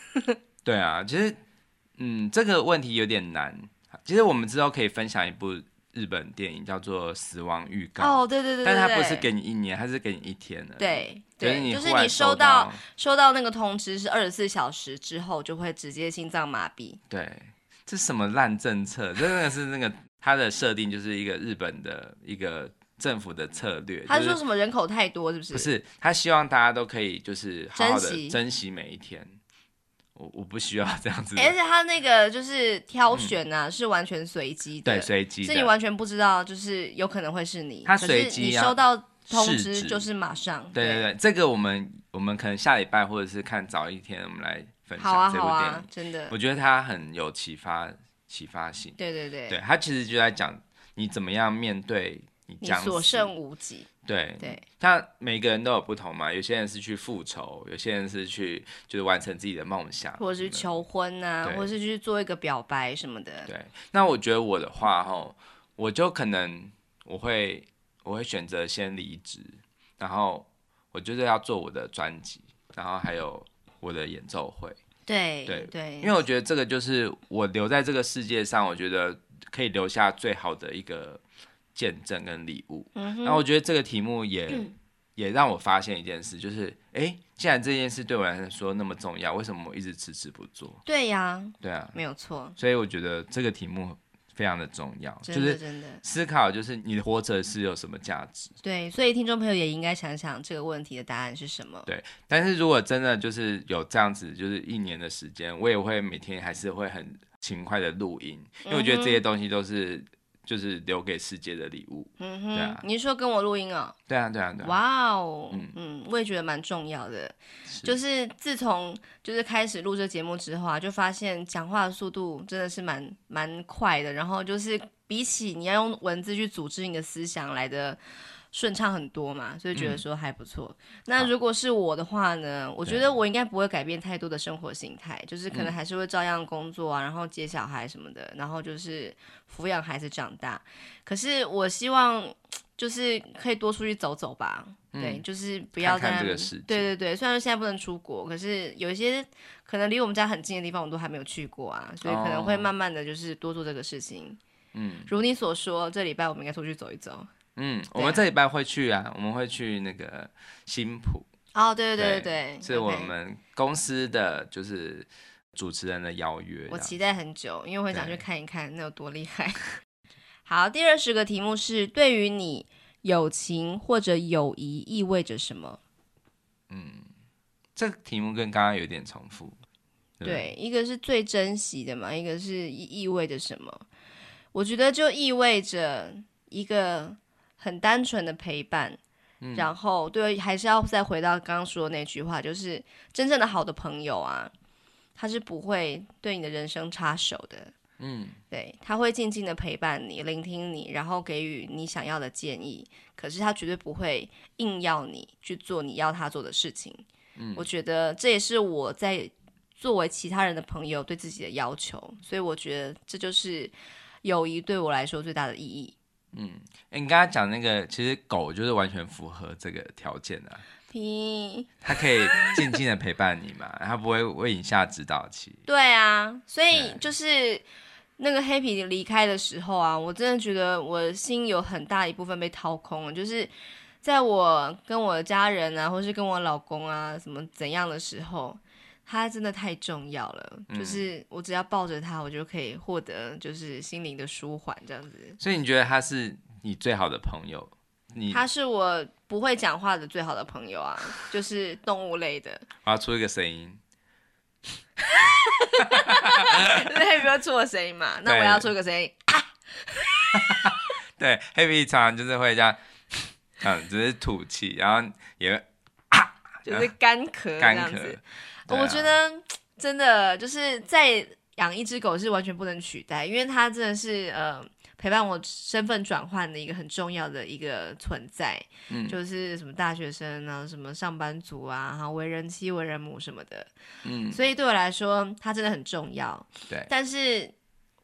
对啊，其实，嗯，这个问题有点难。其实我们之后可以分享一部日本电影，叫做《死亡预告》。哦，对对对，对，但它不是给你一年，它是给你一天的。对。对，你就是你收到收到那个通知是二十四小时之后就会直接心脏麻痹。对，这什么烂政策？真的是那个它的设定就是一个日本的一个政府的策略。他说什么人口太多是不是？不是，他希望大家都可以就是好好的珍惜，珍惜每一天。我我不需要这样子。而且他那个就是挑选啊，嗯、是完全随机的，对，随机，是你完全不知道，就是有可能会是你。他随机，你收到。通知就是马上，对对对，这个我们我们可能下礼拜或者是看早一天，我们来分享这部电影。好啊，好啊，真的，我觉得它很有启发启发性。对对对，对，它其实就在讲你怎么样面对你所剩无几。对对，那每个人都有不同嘛，有些人是去复仇，有些人是去就是完成自己的梦想，或者是求婚啊，或者是去做一个表白什么的。对，那我觉得我的话吼，我就可能我会。我会选择先离职，然后我就是要做我的专辑，然后还有我的演奏会。对对对，因为我觉得这个就是我留在这个世界上，我觉得可以留下最好的一个见证跟礼物。然后我觉得这个题目也、嗯、也让我发现一件事，就是哎，既然这件事对我来说那么重要，为什么我一直迟迟不做？对呀，对啊，没有错。所以我觉得这个题目。非常的重要，就是思考，就是你的活着是有什么价值？对，所以听众朋友也应该想想这个问题的答案是什么。对，但是如果真的就是有这样子，就是一年的时间，我也会每天还是会很勤快的录音，因为我觉得这些东西都是。就是留给世界的礼物，嗯哼，对啊，你是说跟我录音哦？对啊，对啊，对啊。哇哦，嗯嗯，我也觉得蛮重要的。是就是自从就是开始录这节目之后啊，就发现讲话的速度真的是蛮蛮快的，然后就是比起你要用文字去组织你的思想来的。顺畅很多嘛，所以觉得说还不错。嗯、那如果是我的话呢，啊、我觉得我应该不会改变太多的生活形态，就是可能还是会照样工作啊，然后接小孩什么的，然后就是抚养孩子长大。可是我希望就是可以多出去走走吧，嗯、对，就是不要这个世界。对对对，虽然说现在不能出国，可是有一些可能离我们家很近的地方，我都还没有去过啊，所以可能会慢慢的就是多做这个事情。嗯，如你所说，这礼拜我们应该出去走一走。嗯，我们这礼拜会去啊，我们会去那个新浦。哦，对对对对，是我们公司的就是主持人的邀约。我期待很久，因为我会想去看一看那有多厉害。好，第二十个题目是：对于你，友情或者友谊意味着什么？嗯，这个题目跟刚刚有点重复。对，对，一个是最珍惜的嘛，一个是意意味着什么？我觉得就意味着一个。很单纯的陪伴，嗯、然后对，还是要再回到刚刚说的那句话，就是真正的好的朋友啊，他是不会对你的人生插手的，嗯，对，他会静静的陪伴你，聆听你，然后给予你想要的建议，可是他绝对不会硬要你去做你要他做的事情，嗯，我觉得这也是我在作为其他人的朋友对自己的要求，所以我觉得这就是友谊对我来说最大的意义。嗯，欸、你刚才讲那个，其实狗就是完全符合这个条件的、啊。屁，它可以静静的陪伴你嘛，它不会为你下指导棋。对啊，所以就是那个黑皮离开的时候啊，我真的觉得我心有很大一部分被掏空了。就是在我跟我的家人啊，或是跟我老公啊，什么怎样的时候。他真的太重要了，嗯、就是我只要抱着他，我就可以获得就是心灵的舒缓，这样子。所以你觉得他是你最好的朋友？你他是我不会讲话的最好的朋友啊，就是动物类的。我要出一个声音，那有没有出我声音嘛？那我要出一个声音啊！对，黑皮常常就是会这样，嗯，只是吐气，然后也会啊，就是干咳，干咳。我觉得 真的就是在养一只狗是完全不能取代，因为它真的是呃。陪伴我身份转换的一个很重要的一个存在，嗯，就是什么大学生啊，什么上班族啊，哈，为人妻、为人母什么的，嗯，所以对我来说，它真的很重要。对，但是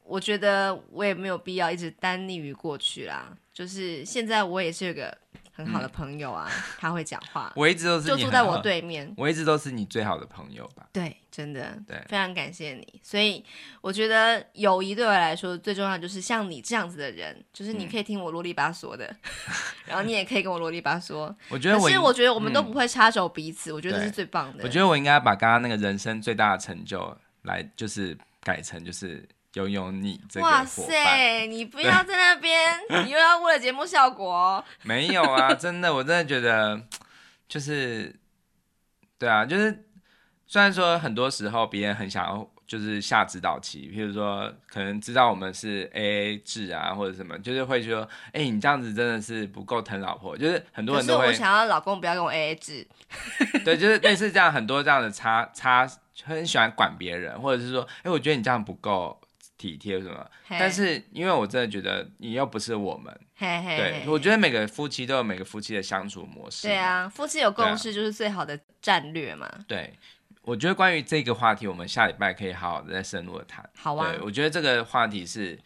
我觉得我也没有必要一直单立于过去啦。就是现在我也是有个。很好的朋友啊，嗯、他会讲话。我一直都是就住在我对面。我一直都是你最好的朋友吧？对，真的，对，非常感谢你。所以我觉得友谊对我来说最重要就是像你这样子的人，就是你可以听我啰里吧嗦的，嗯、然后你也可以跟我啰里吧嗦。我觉得我，其实我觉得我们都不会插手彼此，嗯、我觉得这是最棒的。我觉得我应该把刚刚那个人生最大的成就来，就是改成就是。拥有你这个，哇塞！你不要在那边，你又要为了节目效果哦。没有啊，真的，我真的觉得就是，对啊，就是虽然说很多时候别人很想要就是下指导棋，譬如说可能知道我们是 AA 制啊或者什么，就是会说，哎、欸，你这样子真的是不够疼老婆，就是很多人都会。我想要老公不要跟我 AA 制。对，就是类似这样很多这样的差差，很喜欢管别人，或者是说，哎、欸，我觉得你这样不够。体贴什么但是因为我真的觉得你又不是我们对.我觉得每个夫妻都有每个夫妻的相处模式。对啊，夫妻有共识就是最好的战略嘛。对，我觉得关于这个话题，我们下礼拜可以好好的再深入的谈。好啊。对，我觉得这个话题是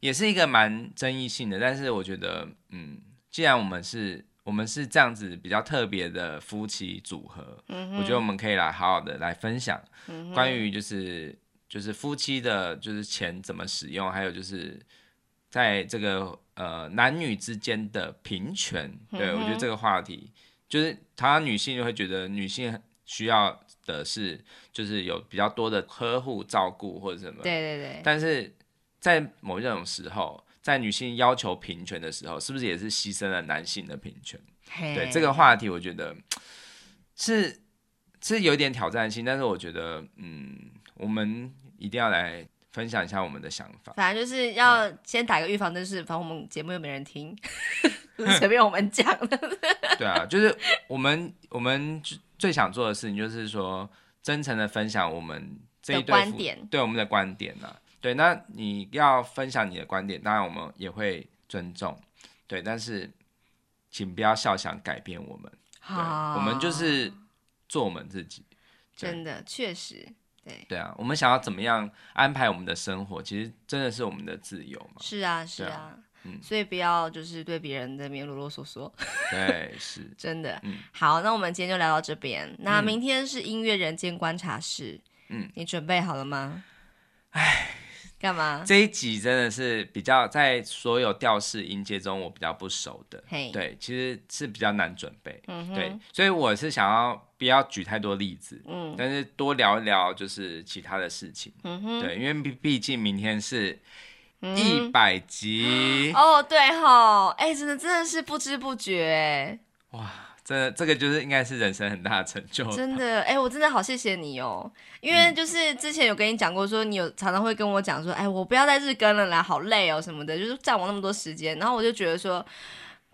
也是一个蛮争议性的，但是我觉得，嗯，既然我们是我们是这样子比较特别的夫妻组合，嗯，我觉得我们可以来好好的来分享关于就是。就是夫妻的，就是钱怎么使用，还有就是在这个呃男女之间的平权，对，我觉得这个话题，就是台湾女性就会觉得女性需要的是就是有比较多的呵护照顾或者什么，对对对。但是在某一种时候，在女性要求平权的时候，是不是也是牺牲了男性的平权？对，这个话题，我觉得是是有点挑战性，但是我觉得嗯。我们一定要来分享一下我们的想法。反正就是要先打个预防针，是反正我们节目又没人听，随便我们讲的。对啊，就是我们我们最想做的事情，就是说真诚的分享我们这一对观点，对我们的观点呢、啊。对，那你要分享你的观点，当然我们也会尊重。对，但是请不要笑想改变我们。好，我们就是做我们自己。真的，确实。对，对啊，我们想要怎么样安排我们的生活，其实真的是我们的自由嘛。是啊，是啊，啊嗯，所以不要就是对别人的面啰啰嗦嗦。对，是 真的。嗯，好，那我们今天就聊到这边。那明天是音乐人间观察室，嗯，你准备好了吗？哎。干嘛？这一集真的是比较在所有调式音阶中我比较不熟的.对，其实是比较难准备，嗯，对，所以我是想要不要举太多例子，嗯，但是多聊一聊就是其他的事情，嗯哼，对，因为毕毕竟明天是一百集，哦，对吼，哎，真的真的是不知不觉，哇。这这个就是应该是人生很大的成就，真的哎，我真的好谢谢你哦，因为就是之前有跟你讲过，说你有常常会跟我讲说，哎，我不要再日更了啦，好累哦什么的，就是占我那么多时间，然后我就觉得说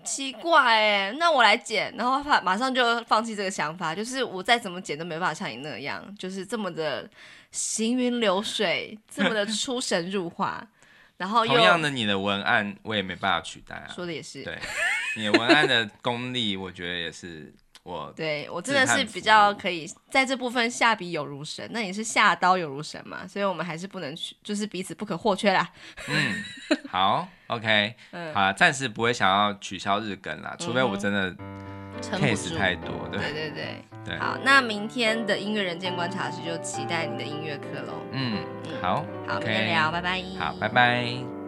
奇怪哎，那我来剪，然后马上就放弃这个想法，就是我再怎么剪都没办法像你那样，就是这么的行云流水，这么的出神入化。然后同样的，你的文案我也没办法取代啊。说的也是，对，你的文案的功力，我觉得也是我。对我真的是比较可以在这部分下笔有如神，那你是下刀有如神嘛？所以我们还是不能去，就是彼此不可或缺啦。嗯，好，OK，嗯，好了，暂时不会想要取消日更啦，除非我真的 case 太多，对对对对。对，好，那明天的音乐人间观察室就期待你的音乐课喽。嗯，好，好，明天聊，拜拜。好，拜拜。